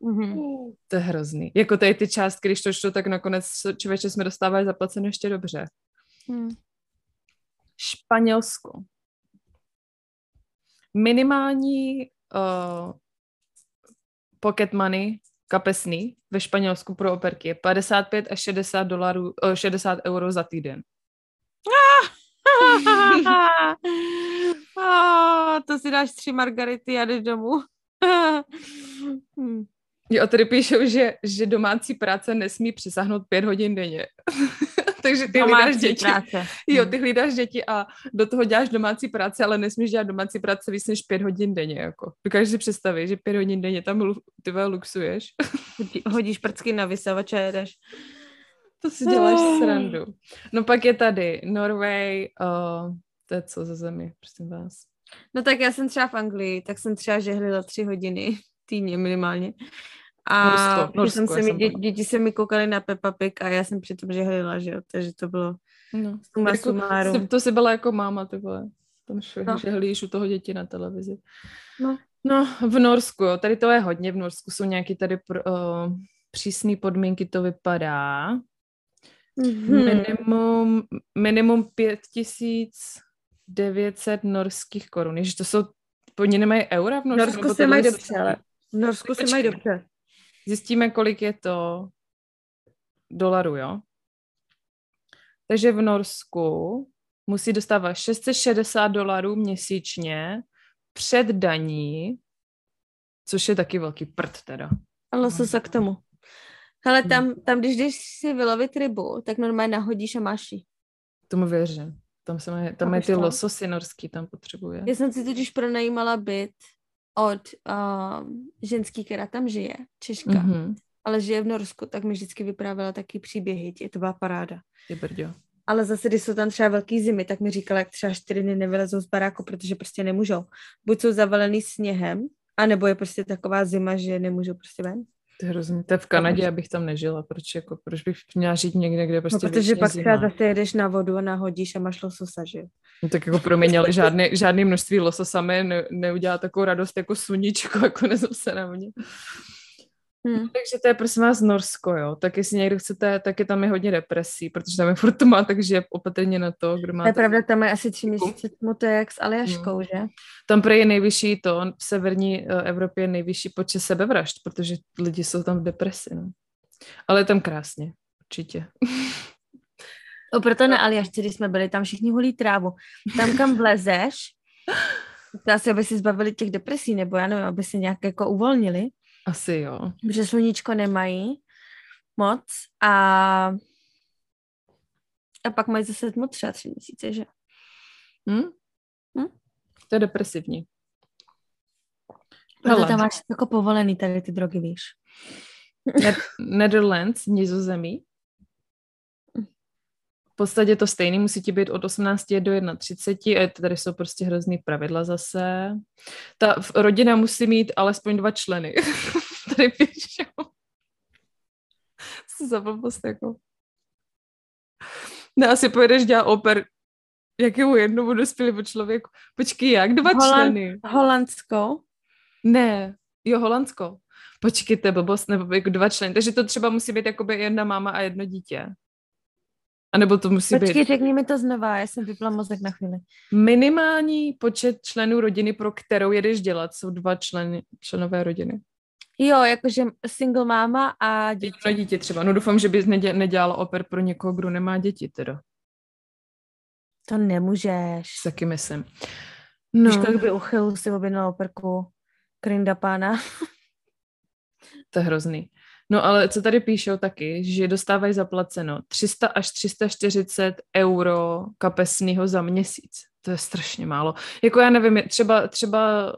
Mm-hmm. To je hrozný. Jako tady ty částky, když to šlo, tak nakonec člověče jsme dostávali zaplaceno ještě dobře. Mm. Španělsko. Minimální uh, pocket money kapesný ve Španělsku pro operky je 55 až 60 dolarů, 60 euro za týden. oh, to si dáš tři margarity a jdeš domů. Jo, tady píšou, že, že domácí práce nesmí přesáhnout pět hodin denně. Takže ty hlídáš děti. Práce. Jo, ty hlídáš děti a do toho děláš domácí práce, ale nesmíš dělat domácí práce víc než pět hodin denně. Jako. Dokážeš si představit, že pět hodin denně tam ty luxuješ. Hodíš prcky na vysavač a jedeš. To si děláš oh. srandu. No pak je tady Norway, uh, to je co za zemi, prosím vás. No tak já jsem třeba v Anglii, tak jsem třeba žehlila tři hodiny týdně minimálně. A Norsko, Norsko, jsem se mi, dě, děti se mi koukali na Peppa Pig a já jsem přitom žehlila, že jo, takže to bylo no. suma jako, sumárum. To si byla jako máma, ty vole. Tam no. žehlíš u toho děti na televizi. No. No, v Norsku, jo, tady to je hodně, v Norsku jsou nějaké tady pro, uh, přísné podmínky, to vypadá. Mm-hmm. Minimum, minimum 5900 norských korun, Ježiš, to jsou, oni nemají eura v Norsku? Norsku se mají dobře, ale v Norsku se mají dobře. Zjistíme, kolik je to dolarů, jo? Takže v Norsku musí dostávat 660 dolarů měsíčně před daní, což je taky velký prd teda. Ale co se k tomu. Ale tam, tam když jdeš si vylovit rybu, tak normálně nahodíš a máš ji. Tomu věřím. Tam, se mají, tam je ty lososy norský, tam potřebuje. Já jsem si totiž pronajímala byt od uh, ženský, která tam žije, Češka, mm-hmm. ale žije v Norsku, tak mi vždycky vyprávěla taky příběhy, je to byla paráda. Je brďo. Ale zase, když jsou tam třeba velký zimy, tak mi říkala, jak třeba čtyři dny nevylezou z baráku, protože prostě nemůžou. Buď jsou zavalený sněhem, anebo je prostě taková zima, že nemůžou prostě ven. To je hrozně. To je v Kanadě, abych tam nežila. Proč, jako, proč bych měla žít někde, kde prostě no, protože pak třeba zase jedeš na vodu a nahodíš a máš lososa, že No, tak jako pro mě ale žádný, žádný množství lososa mi ne, neudělá takovou radost jako sluníčko, jako nezom se na mě. Hmm. Takže to je prosím vás Norsko, jo. Tak jestli někdo chcete, tak je tam je hodně depresí, protože tam je furt to má, takže opatrně na to, kdo má... To je pravda, tam je asi tři měsíce tmu, to je jak s Aljaškou, hmm. že? Tam pro je nejvyšší to, v severní uh, Evropě je nejvyšší počet sebevražd, protože lidi jsou tam v depresi, no. Ale je tam krásně, určitě. O, proto na Aljašce, když jsme byli, tam všichni hulí trávu. Tam, kam vlezeš, to asi, aby si zbavili těch depresí, nebo já nevím, aby se nějak jako uvolnili. Asi jo. Protože sluníčko nemají moc a a pak mají zase tmu třeba tři měsíce, že? Hm? Hm? To je depresivní. Proto tam máš jako povolený tady ty drogy, víš. Netherlands, nizozemí. V podstatě to stejný, musí ti být od 18 do 31 a tady jsou prostě hrozný pravidla zase. Ta rodina musí mít alespoň dva členy. tady píšou. Co za blbost jako. Ne, asi pojedeš dělat oper jakému jednomu dospělému člověku. Počkej, jak dva Holand, členy? Holandsko? Ne, jo, Holandsko. Počkejte, blbost, nebo jako dva členy. Takže to třeba musí být jakoby jedna máma a jedno dítě. A nebo to musí Počkej, být... Počkej, řekni mi to znova, já jsem vypla mozek na chvíli. Minimální počet členů rodiny, pro kterou jedeš dělat, jsou dva členy, členové rodiny. Jo, jakože single máma a dítě. Jedno dítě třeba. No doufám, že bys nedě, nedělala oper pro někoho, kdo nemá děti teda. To nemůžeš. Taky myslím. No. Víš, jak by uchyl si objednal operku Krinda pána. to je hrozný. No ale co tady píšou taky, že dostávají zaplaceno 300 až 340 euro kapesného za měsíc. To je strašně málo. Jako já nevím, třeba, třeba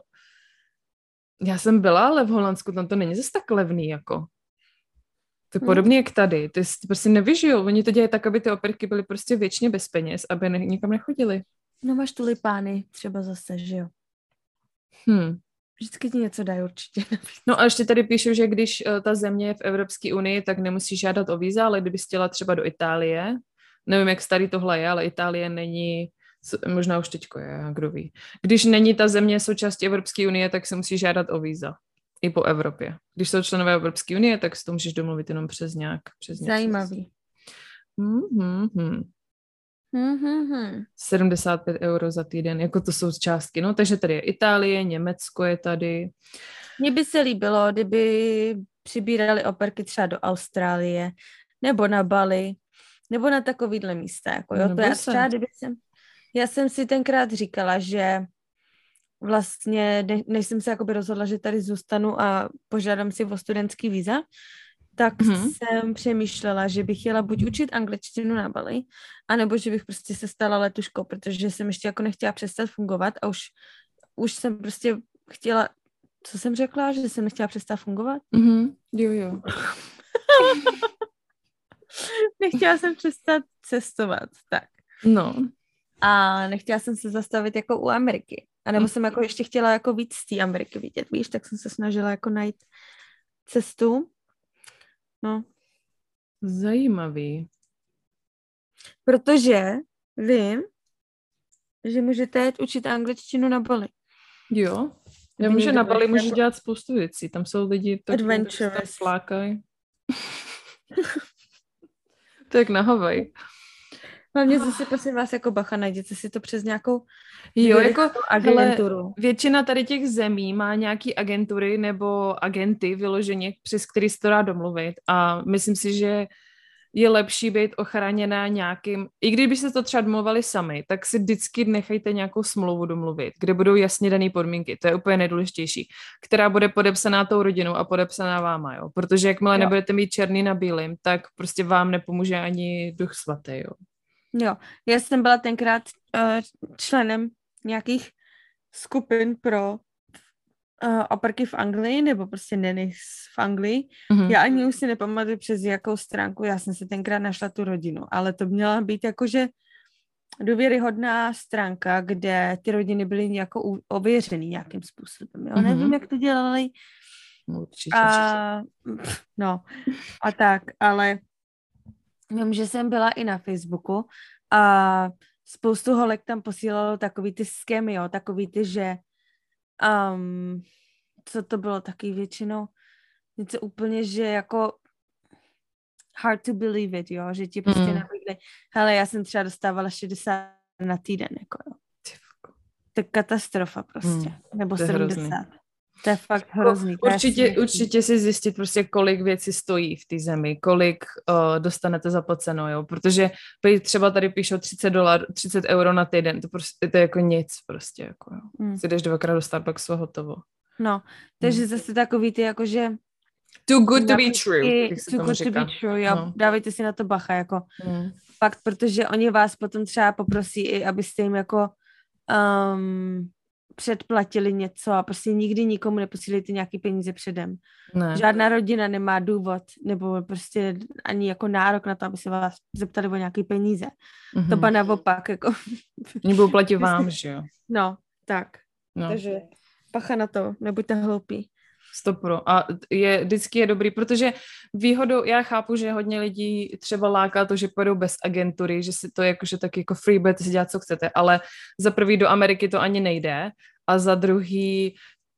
já jsem byla, ale v Holandsku tam to není zase tak levný, jako. To je hmm. podobně jak tady. Ty prostě nevyžijou. Oni to dělají tak, aby ty operky byly prostě věčně bez peněz, aby ne, nikam nechodili. No máš tulipány třeba zase, že jo? Hmm. Vždycky ti něco dají určitě. No a ještě tady píšu, že když uh, ta země je v Evropské unii, tak nemusí žádat o víza, ale kdyby chtěla třeba do Itálie, nevím, jak starý tohle je, ale Itálie není, možná už teďko je, kdo ví. Když není ta země součástí Evropské unie, tak se musí žádat o víza. I po Evropě. Když jsou členové Evropské unie, tak si to můžeš domluvit jenom přes nějak. Přes Zajímavý. Mm-hmm. Mm-hmm. 75 euro za týden, jako to jsou částky. No, takže tady je Itálie, Německo je tady. Mně by se líbilo, kdyby přibírali operky třeba do Austrálie, nebo na Bali, nebo na takovýhle místa. Jako, jo? to já, třeba, kdyby jsem, já jsem si tenkrát říkala, že vlastně, než jsem se jakoby rozhodla, že tady zůstanu a požádám si o studentský víza, tak mm-hmm. jsem přemýšlela, že bych chtěla buď učit angličtinu na Bali, anebo že bych prostě se stala letuškou, protože jsem ještě jako nechtěla přestat fungovat a už, už jsem prostě chtěla, co jsem řekla, že jsem nechtěla přestat fungovat? Mm-hmm. Jo, jo. nechtěla jsem přestat cestovat, tak. No. A nechtěla jsem se zastavit jako u Ameriky. A nebo mm. jsem jako ještě chtěla jako víc z té Ameriky vidět, víš, tak jsem se snažila jako najít cestu, No. Zajímavý. Protože vím, že můžete jít učit angličtinu na Bali. Jo. Já vím, že na Bali můžeš dělat spoustu věcí. Tam jsou lidi, tak Adventurous. flákají. to jak na Havaj. Hlavně zase prosím vás jako bacha, najděte si to přes nějakou jo, jako agenturu. Hele, většina tady těch zemí má nějaký agentury nebo agenty vyloženě, přes který se to dá domluvit a myslím si, že je lepší být ochráněná nějakým, i kdyby se to třeba domluvali sami, tak si vždycky nechejte nějakou smlouvu domluvit, kde budou jasně dané podmínky, to je úplně nejdůležitější, která bude podepsaná tou rodinou a podepsaná váma, jo, protože jakmile jo. nebudete mít černý na bílým, tak prostě vám nepomůže ani duch svatý, jo. Jo, já jsem byla tenkrát uh, členem nějakých skupin pro uh, operky v Anglii, nebo prostě nenis v Anglii. Mm-hmm. Já ani už si nepamatuju přes jakou stránku, já jsem si tenkrát našla tu rodinu, ale to měla být jakože důvěryhodná stránka, kde ty rodiny byly jako ověřený nějakým způsobem. Jo? Mm-hmm. Nevím, jak to dělali. Určitě. A, no, a tak, ale Vím, že jsem byla i na Facebooku a spoustu holek tam posílalo takový ty skemy, jo, takový ty, že um, co to bylo taky většinou, něco úplně, že jako hard to believe it, jo, že ti prostě mm. nabídli, hele, já jsem třeba dostávala 60 na týden, jako jo. To je katastrofa prostě, mm. nebo 70. Hrozný. To je fakt hrozný. Určitě, určitě si zjistit prostě, kolik věcí stojí v té zemi, kolik uh, dostanete zaplaceno, jo, protože třeba tady píšou 30 dolar, 30 euro na týden, to prostě to je jako nic prostě, jako jo. Hmm. Si jdeš dvakrát do Starbucksu a hotovo. No, takže hmm. zase takový ty jakože Too good to be true. Too good říká. to be true, jo. No. Dávejte si na to bacha, jako hmm. fakt, protože oni vás potom třeba poprosí i, abyste jim jako um, předplatili něco a prostě nikdy nikomu neposílejte nějaký peníze předem. Ne. Žádná rodina nemá důvod nebo prostě ani jako nárok na to, aby se vás zeptali o nějaké peníze. Mm-hmm. To ba naopak, jako... Oni budou platit vám, že jo? No, tak. No. Takže pacha na to, nebuďte hloupí. Stopro. A je, vždycky je dobrý, protože výhodou, já chápu, že hodně lidí třeba láká to, že půjdou bez agentury, že si to jakože tak jako free, budete si dělat, co chcete, ale za prvý do Ameriky to ani nejde a za druhý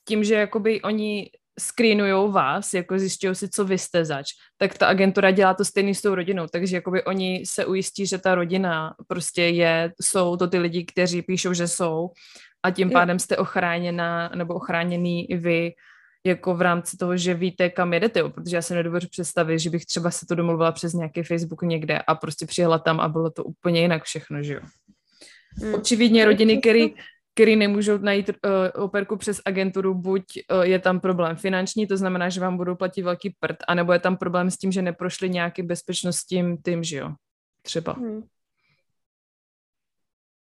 tím, že jakoby oni screenujou vás, jako zjišťují si, co vy jste zač, tak ta agentura dělá to stejný s tou rodinou, takže jakoby oni se ujistí, že ta rodina prostě je, jsou to ty lidi, kteří píšou, že jsou a tím pádem jste ochráněna nebo ochráněný i vy jako v rámci toho, že víte, kam jedete, jo? protože já se nedovedu představit, že bych třeba se to domluvila přes nějaký Facebook někde a prostě přijela tam a bylo to úplně jinak všechno, že jo. Hmm. Očividně rodiny, který, který nemůžou najít uh, operku přes agenturu, buď uh, je tam problém finanční, to znamená, že vám budou platit velký prd, anebo je tam problém s tím, že neprošli nějaký bezpečnostním tím, že jo, třeba. Hmm.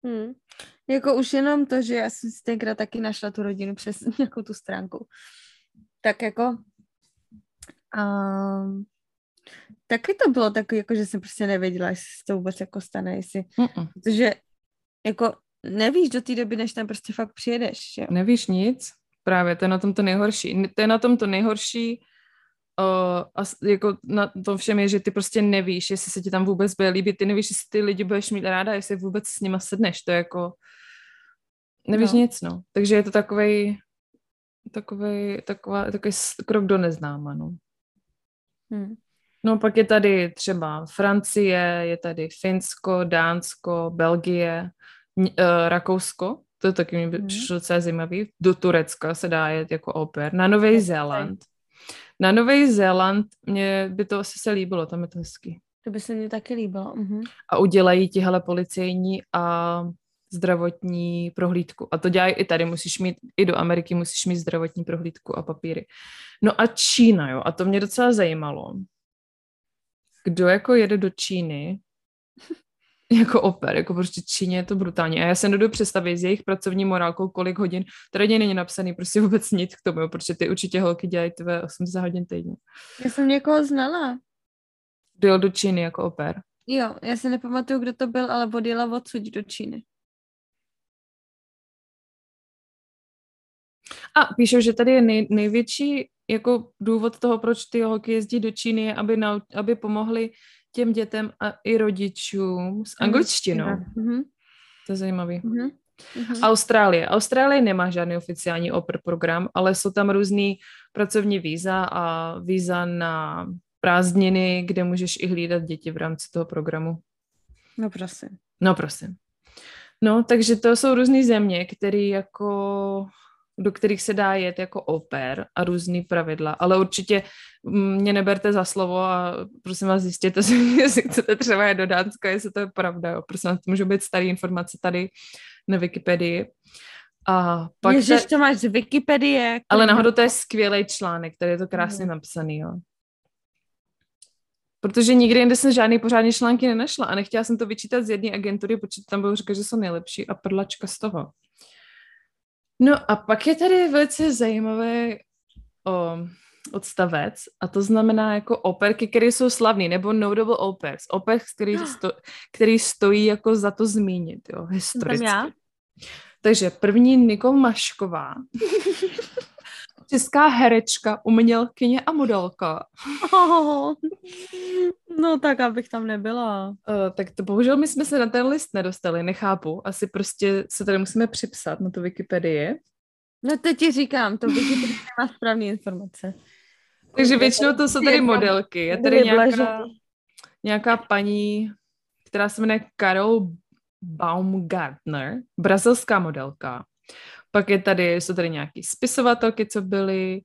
Hmm. Jako už jenom to, že já jsem si tenkrát taky našla tu rodinu přes nějakou tu stránku tak jako um, taky to bylo takový, jako že jsem prostě nevěděla, jestli se to vůbec jako stane, jestli, Mm-mm. protože jako nevíš do té doby, než tam prostě fakt přijedeš. Jo? Nevíš nic, právě, to je na tom to nejhorší. To je na tom to nejhorší, uh, a jako na tom všem je, že ty prostě nevíš, jestli se ti tam vůbec bude líbit, ty nevíš, jestli ty lidi budeš mít ráda, jestli vůbec s nima sedneš, to je jako, nevíš no. nic, no. Takže je to takovej, takový, taková, takový krok do neznáma, no. Hmm. No pak je tady třeba Francie, je tady Finsko, Dánsko, Belgie, uh, Rakousko, to taky mi hmm. přišlo docela zajímavý. Do Turecka se dá jet jako oper. Na Nový Zéland. Na Nový Zéland mě by to asi se líbilo, tam je to hezky. To by se mně taky líbilo. Uh-huh. A udělají tihle policejní a zdravotní prohlídku. A to dělají i tady, musíš mít, i do Ameriky musíš mít zdravotní prohlídku a papíry. No a Čína, jo, a to mě docela zajímalo. Kdo jako jede do Číny jako oper, jako prostě Číně je to brutálně. A já se nedodu představit s jejich pracovní morálkou, kolik hodin, tady není napsaný prostě vůbec nic k tomu, jo, protože ty určitě holky dělají tvé 80 hodin týdně. Já jsem někoho znala. Dojel do Číny jako oper. Jo, já se nepamatuju, kdo to byl, ale odjela odsud do Číny. A píšou, že tady je nej, největší jako důvod toho, proč ty holky jezdí do Číny, je, aby, nau, aby pomohli těm dětem a i rodičům s angličtinou. Mm-hmm. To je zajímavý. Mm-hmm. Austrálie. Austrálie nemá žádný oficiální opr program, ale jsou tam různý pracovní víza a víza na prázdniny, kde můžeš i hlídat děti v rámci toho programu. No prosím. No prosím. No, takže to jsou různé země, které jako do kterých se dá jet jako oper a různý pravidla, ale určitě mě neberte za slovo a prosím vás zjistěte si, jestli chcete třeba jet do Dánska, jestli to je pravda, jo. prosím vás, to můžou být staré informace tady na Wikipedii. A pak Ježiš, se... to máš z Wikipedie. Ale nahoru to je skvělý článek, který je to krásně mm. napsaný, jo. Protože nikdy jinde jsem žádný pořádný články nenašla a nechtěla jsem to vyčítat z jedné agentury, protože tam bylo říkat, že jsou nejlepší a prdlačka z toho. No a pak je tady velice zajímavý o, odstavec a to znamená jako operky, které jsou slavné, nebo notable opers. Opers, který, sto, který stojí jako za to zmínit, jo, historicky. Takže první Nikol Mašková. Česká herečka, umělkyně a modelka. Oh, no tak, abych tam nebyla. Uh, tak to bohužel my jsme se na ten list nedostali, nechápu. Asi prostě se tady musíme připsat na tu Wikipedii. No to ti říkám, to Wikipedia nemá správné informace. Takže většinou to jsou tady modelky. Je tady nějaká, nějaká paní, která se jmenuje Carol Baumgartner, brazilská modelka. Pak je tady, jsou tady nějaký spisovatelky, co byly.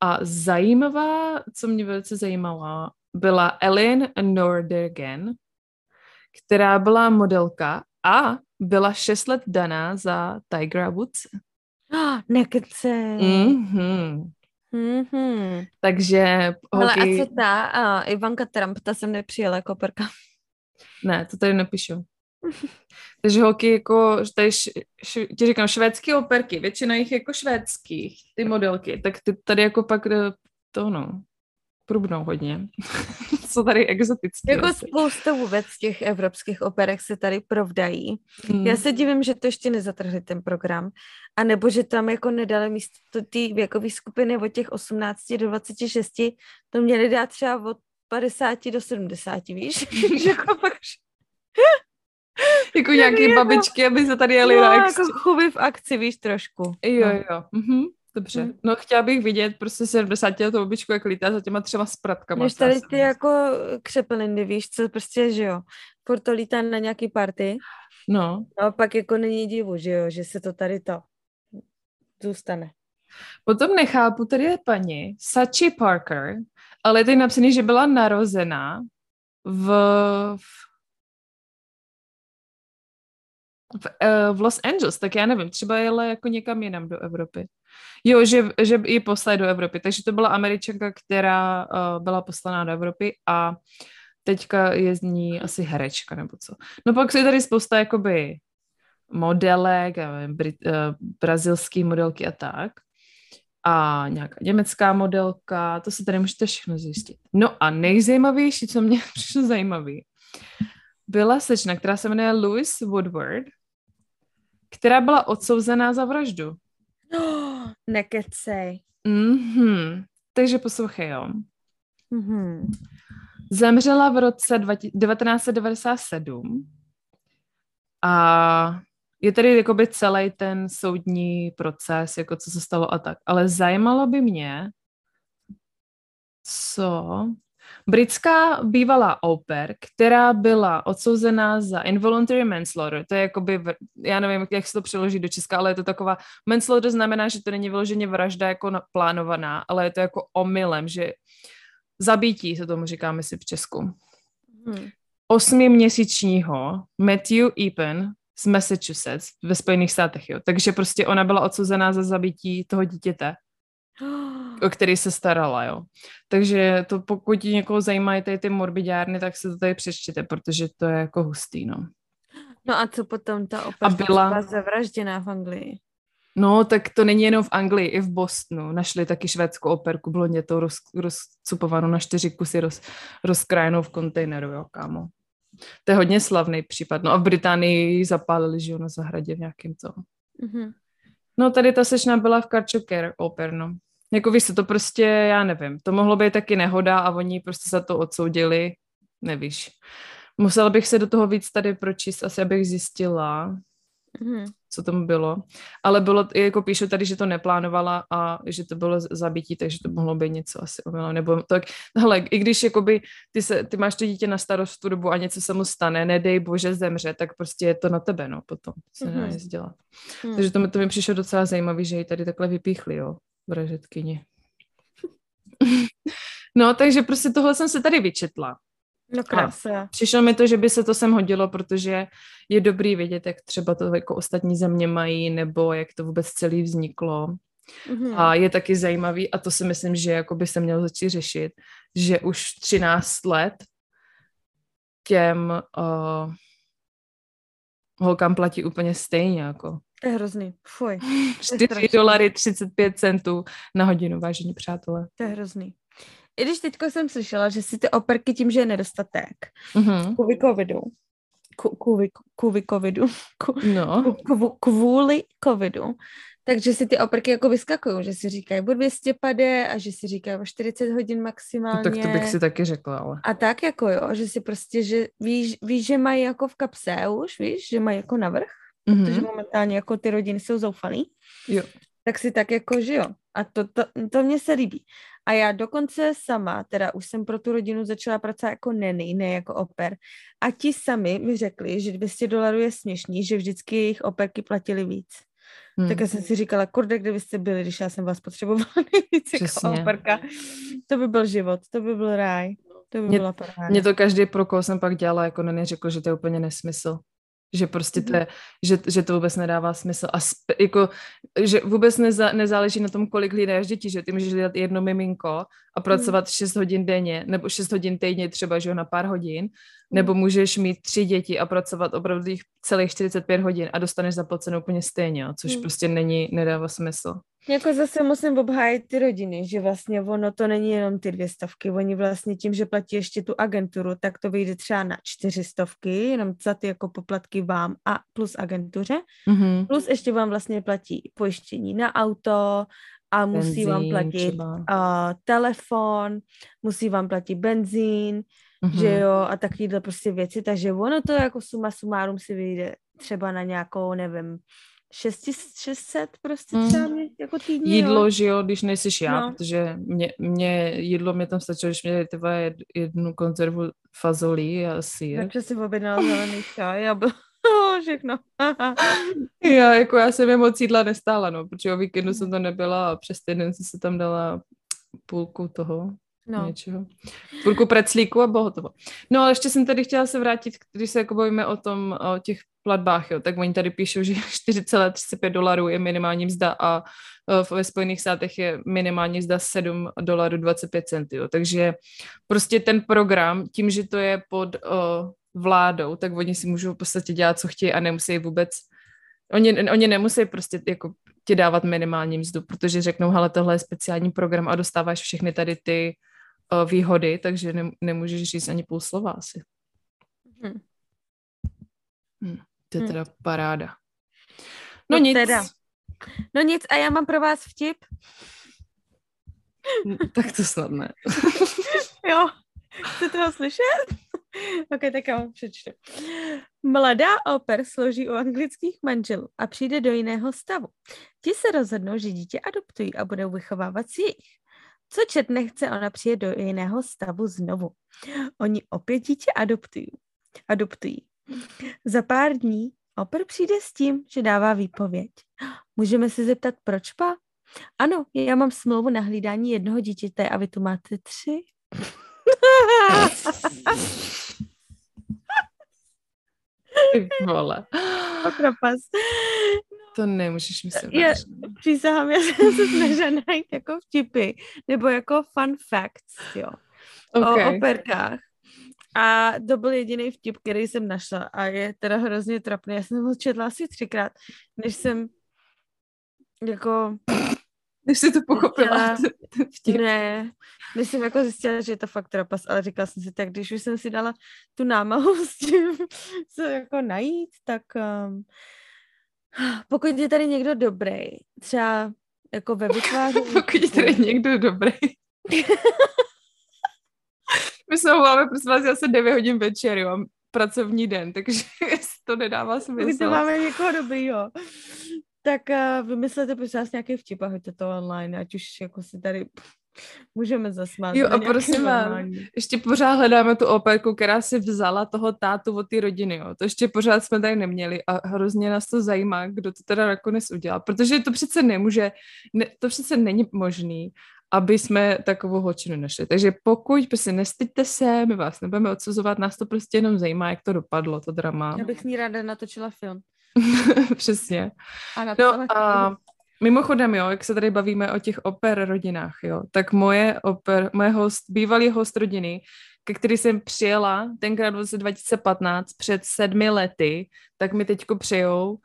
A zajímavá, co mě velice zajímala, byla Ellen Nordegen, která byla modelka a byla šest let daná za Tigera Woods. Oh, nekece. Mm-hmm. Mm-hmm. Takže holky... Ale a co ta uh, Ivanka Trump, ta sem nepřijela jako perka. Ne, to tady nepíšu. Takže holky jako, tady š, š, ti říkám, švédské operky, většina jich jako švédských, ty modelky, tak ty tady jako pak eh, to no, průbnou hodně. Co tady exotické. Jako asi. spousta vůbec těch evropských operek se tady provdají. Hmm. Já se divím, že to ještě nezatrhli ten program. A nebo že tam jako nedali místo ty věkové skupiny od těch 18 do 26, to měli dát třeba od 50 do 70, víš? jako pak... jako nějaký jako... babičky, aby se tady jeli no, na jako chuby v akci, víš, trošku. Jo, no. jo. Mhm. Dobře. Hmm. No chtěla bych vidět prostě 70 letou babičku, jak lítá za těma třema spratkama. Než tady ty jako křepelindy, víš, co prostě, že jo, furt to lítá na nějaký party. No. No a pak jako není divu, že jo, že se to tady to zůstane. Potom nechápu, tady je paní Sachi Parker, ale je tady napsaný, že byla narozená v, v v, uh, v Los Angeles, tak já nevím, třeba jela jako někam jinam do Evropy. Jo, že, že ji poslali do Evropy, takže to byla američanka, která uh, byla poslaná do Evropy a teďka je z ní asi herečka nebo co. No pak je tady spousta jakoby modelek, brit, uh, brazilský modelky a tak. A nějaká německá modelka, to se tady můžete všechno zjistit. No a nejzajímavější, co mě přišlo zajímavý, byla sečna, která se jmenuje Louis Woodward, která byla odsouzená za vraždu. Oh, nekecej. Mm-hmm. Takže poslouchej, jo. Mm-hmm. Zemřela v roce 1997 a je tady jakoby celý ten soudní proces, jako co se stalo a tak. Ale zajímalo by mě, co Britská bývalá oper, která byla odsouzená za involuntary manslaughter, to je jakoby, já nevím, jak se to přeloží do Česka, ale je to taková, manslaughter znamená, že to není vyloženě vražda jako plánovaná, ale je to jako omylem, že zabítí se tomu říkáme si v Česku. Hmm. Osmiměsíčního Matthew Epen z Massachusetts ve Spojených státech, jo. Takže prostě ona byla odsouzená za zabití toho dítěte o který se starala, jo. Takže to pokud někoho zajímají tady ty morbidárny, tak se to tady přečtěte, protože to je jako hustý, no. No a co potom ta opera byla... byla zavražděná v Anglii? No, tak to není jenom v Anglii, i v Bostonu. Našli taky švédskou operku, to roz, rozcupováno na čtyři kusy, roz, rozkrájenou v kontejneru, jo, kámo. To je hodně slavný případ. No a v Británii zapálili, že jo, na zahradě v nějakém to. Mm-hmm. No tady ta sečna byla v Karčoker oper, no. Jako víš to prostě, já nevím, to mohlo být taky nehoda a oni prostě za to odsoudili, nevíš. Musela bych se do toho víc tady pročíst, asi abych zjistila, mm. co tomu bylo. Ale bylo, jako píšu tady, že to neplánovala a že to bylo zabití, takže to mohlo být něco asi omylem. Nebo tak, hele, i když jakoby ty, se, ty máš to dítě na starost tu dobu a něco se mu stane, nedej bože zemře, tak prostě je to na tebe, no, potom se mm-hmm. nedá nic dělat. Mm. Takže to, to mi přišlo docela zajímavé, že ji tady takhle vypíchli, jo vražetkyni. no, takže prostě tohle jsem se tady vyčetla. No krása. Přišlo mi to, že by se to sem hodilo, protože je dobrý vědět, jak třeba to jako ostatní země mají, nebo jak to vůbec celý vzniklo. Mm-hmm. A je taky zajímavý, a to si myslím, že jako by se mělo začít řešit, že už 13 let těm uh, holkám platí úplně stejně, jako. To je hrozný. Fuj. 4 dolary 35 centů na hodinu, vážení přátelé. To je hrozný. I když teďko jsem slyšela, že si ty operky tím, že je nedostatek, mm-hmm. kvůli covidu, kvůli, kvůli covidu, no. kvůli covidu, takže si ty operky jako vyskakují, že si říkají o 200 pade a že si říkají o 40 hodin maximálně. No, tak to bych si taky řekla, ale. A tak jako jo, že si prostě, že víš, víš, že mají jako v kapse už, víš, že mají jako navrh mm-hmm. protože momentálně jako ty rodiny jsou zoufalý, jo. tak si tak jako, jo. A to, to, to mně se líbí. A já dokonce sama, teda už jsem pro tu rodinu začala pracovat jako neny, ne jako oper. A ti sami mi řekli, že 200 dolarů je směšný, že vždycky jejich operky platili víc. Hmm. Tak já jsem si říkala, kurde, kde byste byli, když já jsem vás potřebovala nejvíc jako operka. To by byl život, to by byl ráj. To by mě, byla paráda. Mě to každý, pro koho jsem pak dělala, jako neny řekl, že to je úplně nesmysl že prostě to mhm. je, že, že to vůbec nedává smysl a sp, jako, že vůbec neza, nezáleží na tom, kolik hlídáš děti, že ty můžeš hlídat jedno miminko a pracovat 6 hodin denně, nebo 6 hodin týdně třeba, že jo, na pár hodin, nebo můžeš mít tři děti a pracovat opravdu celých 45 hodin a dostaneš zaplacenou úplně stejně, což hmm. prostě není, nedává smysl. Jako zase musím obhájit ty rodiny, že vlastně ono to není jenom ty dvě stovky, oni vlastně tím, že platí ještě tu agenturu, tak to vyjde třeba na čtyři stovky, jenom za ty jako poplatky vám a plus agentuře, mm-hmm. plus ještě vám vlastně platí pojištění na auto, a musí benzín, vám platit uh, telefon, musí vám platit benzín, mm-hmm. že jo, a takovýhle prostě věci, takže ono to jako suma sumárum si vyjde třeba na nějakou, nevím, 600 prostě mm. třeba mě, jako týdně, Jídlo, jo. že jo, když nejsi já, no. protože mě, mě, jídlo mě tam stačilo, když mě třeba jednu konzervu fazolí a sír. Takže si objednala zelený čaj a bylo všechno. já, jako já jsem je moc jídla nestála, no, protože o víkendu jsem to nebyla a přes týden jsem se tam dala půlku toho no. něčeho. Půlku preclíku a bylo hotovo. No ale ještě jsem tady chtěla se vrátit, když se jako bavíme o tom, o těch platbách, jo, tak oni tady píšou, že 4,35 dolarů je minimální mzda a e, ve Spojených státech je minimální mzda 7 dolarů 25 centů. Takže prostě ten program, tím, že to je pod o, vládou, tak oni si můžou v podstatě dělat, co chtějí a nemusí vůbec Oni, oni nemusí prostě jako ti dávat minimální mzdu, protože řeknou, hele, tohle je speciální program a dostáváš všechny tady ty výhody, takže ne, nemůžeš říct ani půl slova asi. Hmm. Hmm, to je hmm. teda paráda. No, no nic. Teda. No nic, a já mám pro vás vtip. tak to snad ne. jo, chcete ho slyšet? ok, tak já vám přečtu. Mladá oper složí u anglických manželů a přijde do jiného stavu. Ti se rozhodnou, že dítě adoptují a budou vychovávat si jejich. Co čet nechce, ona přijde do jiného stavu znovu. Oni opět dítě adoptují. adoptují. Za pár dní oper přijde s tím, že dává výpověď. Můžeme se zeptat, proč pa? Ano, já mám smlouvu na hlídání jednoho dítěte a vy tu máte tři. Ty vole. Okrapas. To nemůžeš mi se já, Přísahám, já jsem se snažila najít jako vtipy, nebo jako fun facts, jo. Okay. O operkách. A to byl jediný vtip, který jsem našla a je teda hrozně trapný. Já jsem ho četla asi třikrát, než jsem jako než jsi to pochopila. Vtip. Ne, než jsem jako zjistila, že je to fakt trapas, ale říkala jsem si, tak když už jsem si dala tu námahu s tím, co jako najít, tak um, pokud je tady někdo dobrý, třeba jako ve vytváření... pokud je tady někdo dobrý. My se voláme, prosím vás, asi 9 hodin večer, jo, pracovní den, takže to nedává smysl. My to máme někoho dobrýho tak uh, vymyslete prosím vás nějaký vtip a hoďte to online, ať už jako si tady můžeme zasmát. Jo a prosím vám, ještě pořád hledáme tu operku, která si vzala toho tátu od té rodiny, jo. To ještě pořád jsme tady neměli a hrozně nás to zajímá, kdo to teda nakonec udělal, protože to přece nemůže, ne, to přece není možný, aby jsme takovou holčinu našli. Takže pokud prostě nestyďte se, my vás nebudeme odsuzovat, nás to prostě jenom zajímá, jak to dopadlo, to drama. Já bych s ní ráda natočila film. Přesně. A na no, a mimochodem, jo, jak se tady bavíme o těch oper rodinách, jo, tak moje oper, moje host, bývalý host rodiny, ke který jsem přijela tenkrát v roce 2015 před sedmi lety, tak mi teďko přejou uh,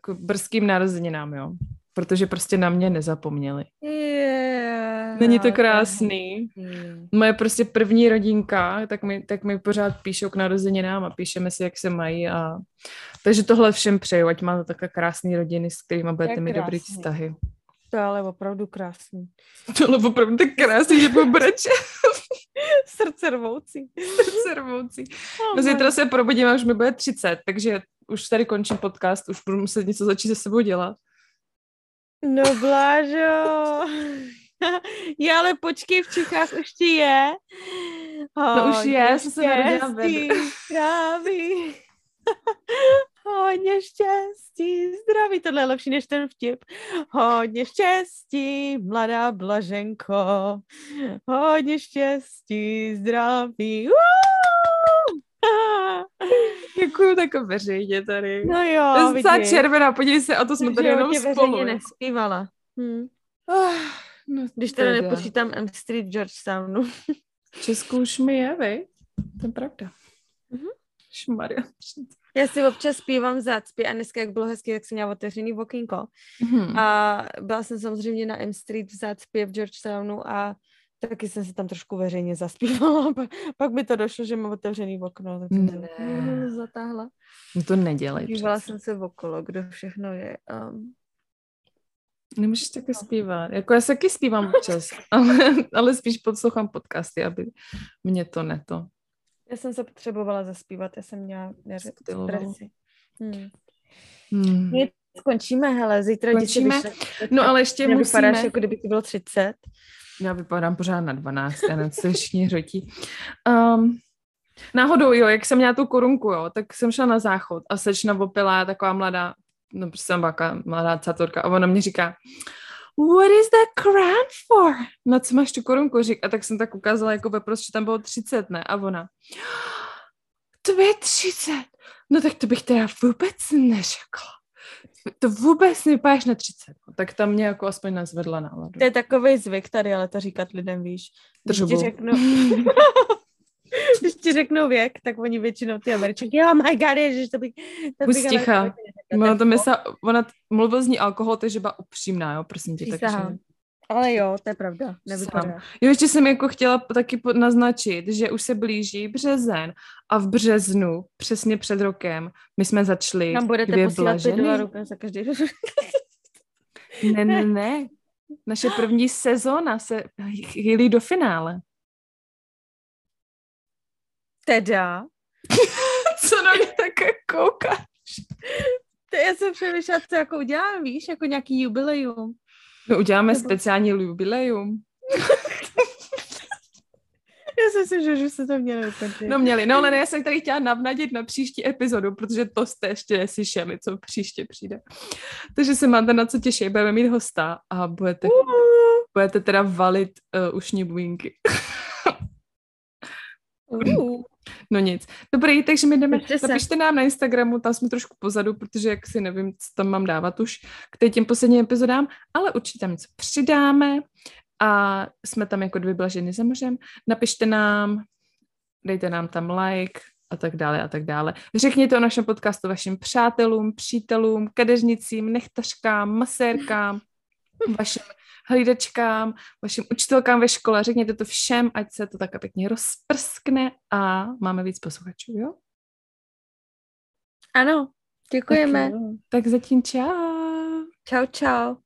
k brzkým narozeninám, jo protože prostě na mě nezapomněli. Yeah, Není to krásný? Mm. Moje prostě první rodinka, tak mi, tak mi pořád píšou k narozeninám a píšeme si, jak se mají. A... Takže tohle všem přeju, ať máte takové krásné rodiny, s kterými budete mít dobrý vztahy. To je ale opravdu krásný. To je opravdu tak krásný, že pobreče. Srdce rvoucí. Srdce rvoucí. Oh, no zítra se probudím a už mi bude 30, takže už tady končím podcast, už budu muset něco začít se sebou dělat. No Blážo. Já ale počkej, v Čechách už ti je. Oh, no už je, jsem se narodila Zdraví. Hodně štěstí, zdraví, tohle je lepší než ten vtip. Hodně štěstí, mladá Blaženko. Hodně štěstí, zdraví. Děkuju tak veřejně tady. No jo, je červená, podívej se, a to jsme tady jenom spolu. nespívala. Hm. Ah, No, Když teda, teda nepočítám M Street Georgetownu. V Česku už mi je, vej? To je pravda. Mm-hmm. Šmaria. Já si občas zpívám v zácpě a dneska, jak bylo hezky, tak jsem měla otevřený okýnko. Mm-hmm. A byla jsem samozřejmě na M Street v zácpě v Georgetownu a taky jsem se tam trošku veřejně zaspívala. Pak, pak mi to došlo, že mám otevřený okno. Tak jsem ne. zatáhla. No to nedělej. Dívala jsem se okolo, kdo všechno je. Um, Nemůžeš taky zpívat. Jako já se taky zpívám občas, ale, ale spíš poslouchám podcasty, aby mě to neto. Já jsem se potřebovala zaspívat, já jsem měla depresi. Hmm. Hmm. My skončíme, hele, zítra skončíme. No ale ještě musíme. Vypadáš, jako kdyby ti bylo 30. Já vypadám pořád na 12, já se všichni hrotí. Um, náhodou, jo, jak jsem měla tu korunku, jo, tak jsem šla na záchod a sečna opila taková mladá no prostě jsem mladá catorka a ona mě říká, what is that crown for? Na co máš tu korunku? Řík, a tak jsem tak ukázala, jako prostě tam bylo 30, ne? A ona, to je 30. No tak to bych teda vůbec neřekla. To vůbec nevypadáš na 30. No, tak tam mě jako aspoň nazvedla náladu. To je takový zvyk tady, ale to říkat lidem, víš. Držbu. Když ti řeknu, Když ti řeknou věk, tak oni většinou ty američanky, oh my god, ježiš, to bych... To bych ticha. Ona, to mysla, ona mluvil z ní alkohol, takže byla upřímná, jo, prosím tě. Takže... Ale jo, to je pravda, nevypadá. Jo, ještě jsem jako chtěla taky naznačit, že už se blíží březen a v březnu, přesně před rokem, my jsme začali Nám budete dvě posílat blaženy. za každý Ne, ne, ne. Naše první sezóna se chýlí do finále. Teda? Co na mě také koukáš? To já jsem přemýšlela, co jako uděláme, víš, jako nějaký jubileum. No uděláme Nebo... speciální jubileum. já si myslím, že už se to měli ukončit. No měli, no ale ne, já jsem tady chtěla navnadit na příští epizodu, protože to jste ještě neslyšeli, co příště přijde. Takže se máte na co těšit, budeme mít hosta a budete, uh. budete teda valit uh, ušní bujinky. uh. No nic. Dobrý, takže my jdeme, napište nám na Instagramu, tam jsme trošku pozadu, protože jak si nevím, co tam mám dávat už k těm posledním epizodám, ale určitě tam něco přidáme a jsme tam jako dvě blaženy za mořem. Napište nám, dejte nám tam like a tak dále a tak dále. Řekněte o našem podcastu vašim přátelům, přítelům, kadeřnicím, nechtařkám, masérkám, vašim hlídačkám, vašim učitelkám ve škole, řekněte to všem, ať se to tak pěkně rozprskne a máme víc posluchačů, jo? Ano, děkujeme. Tak, tak zatím čau. Čau, čau.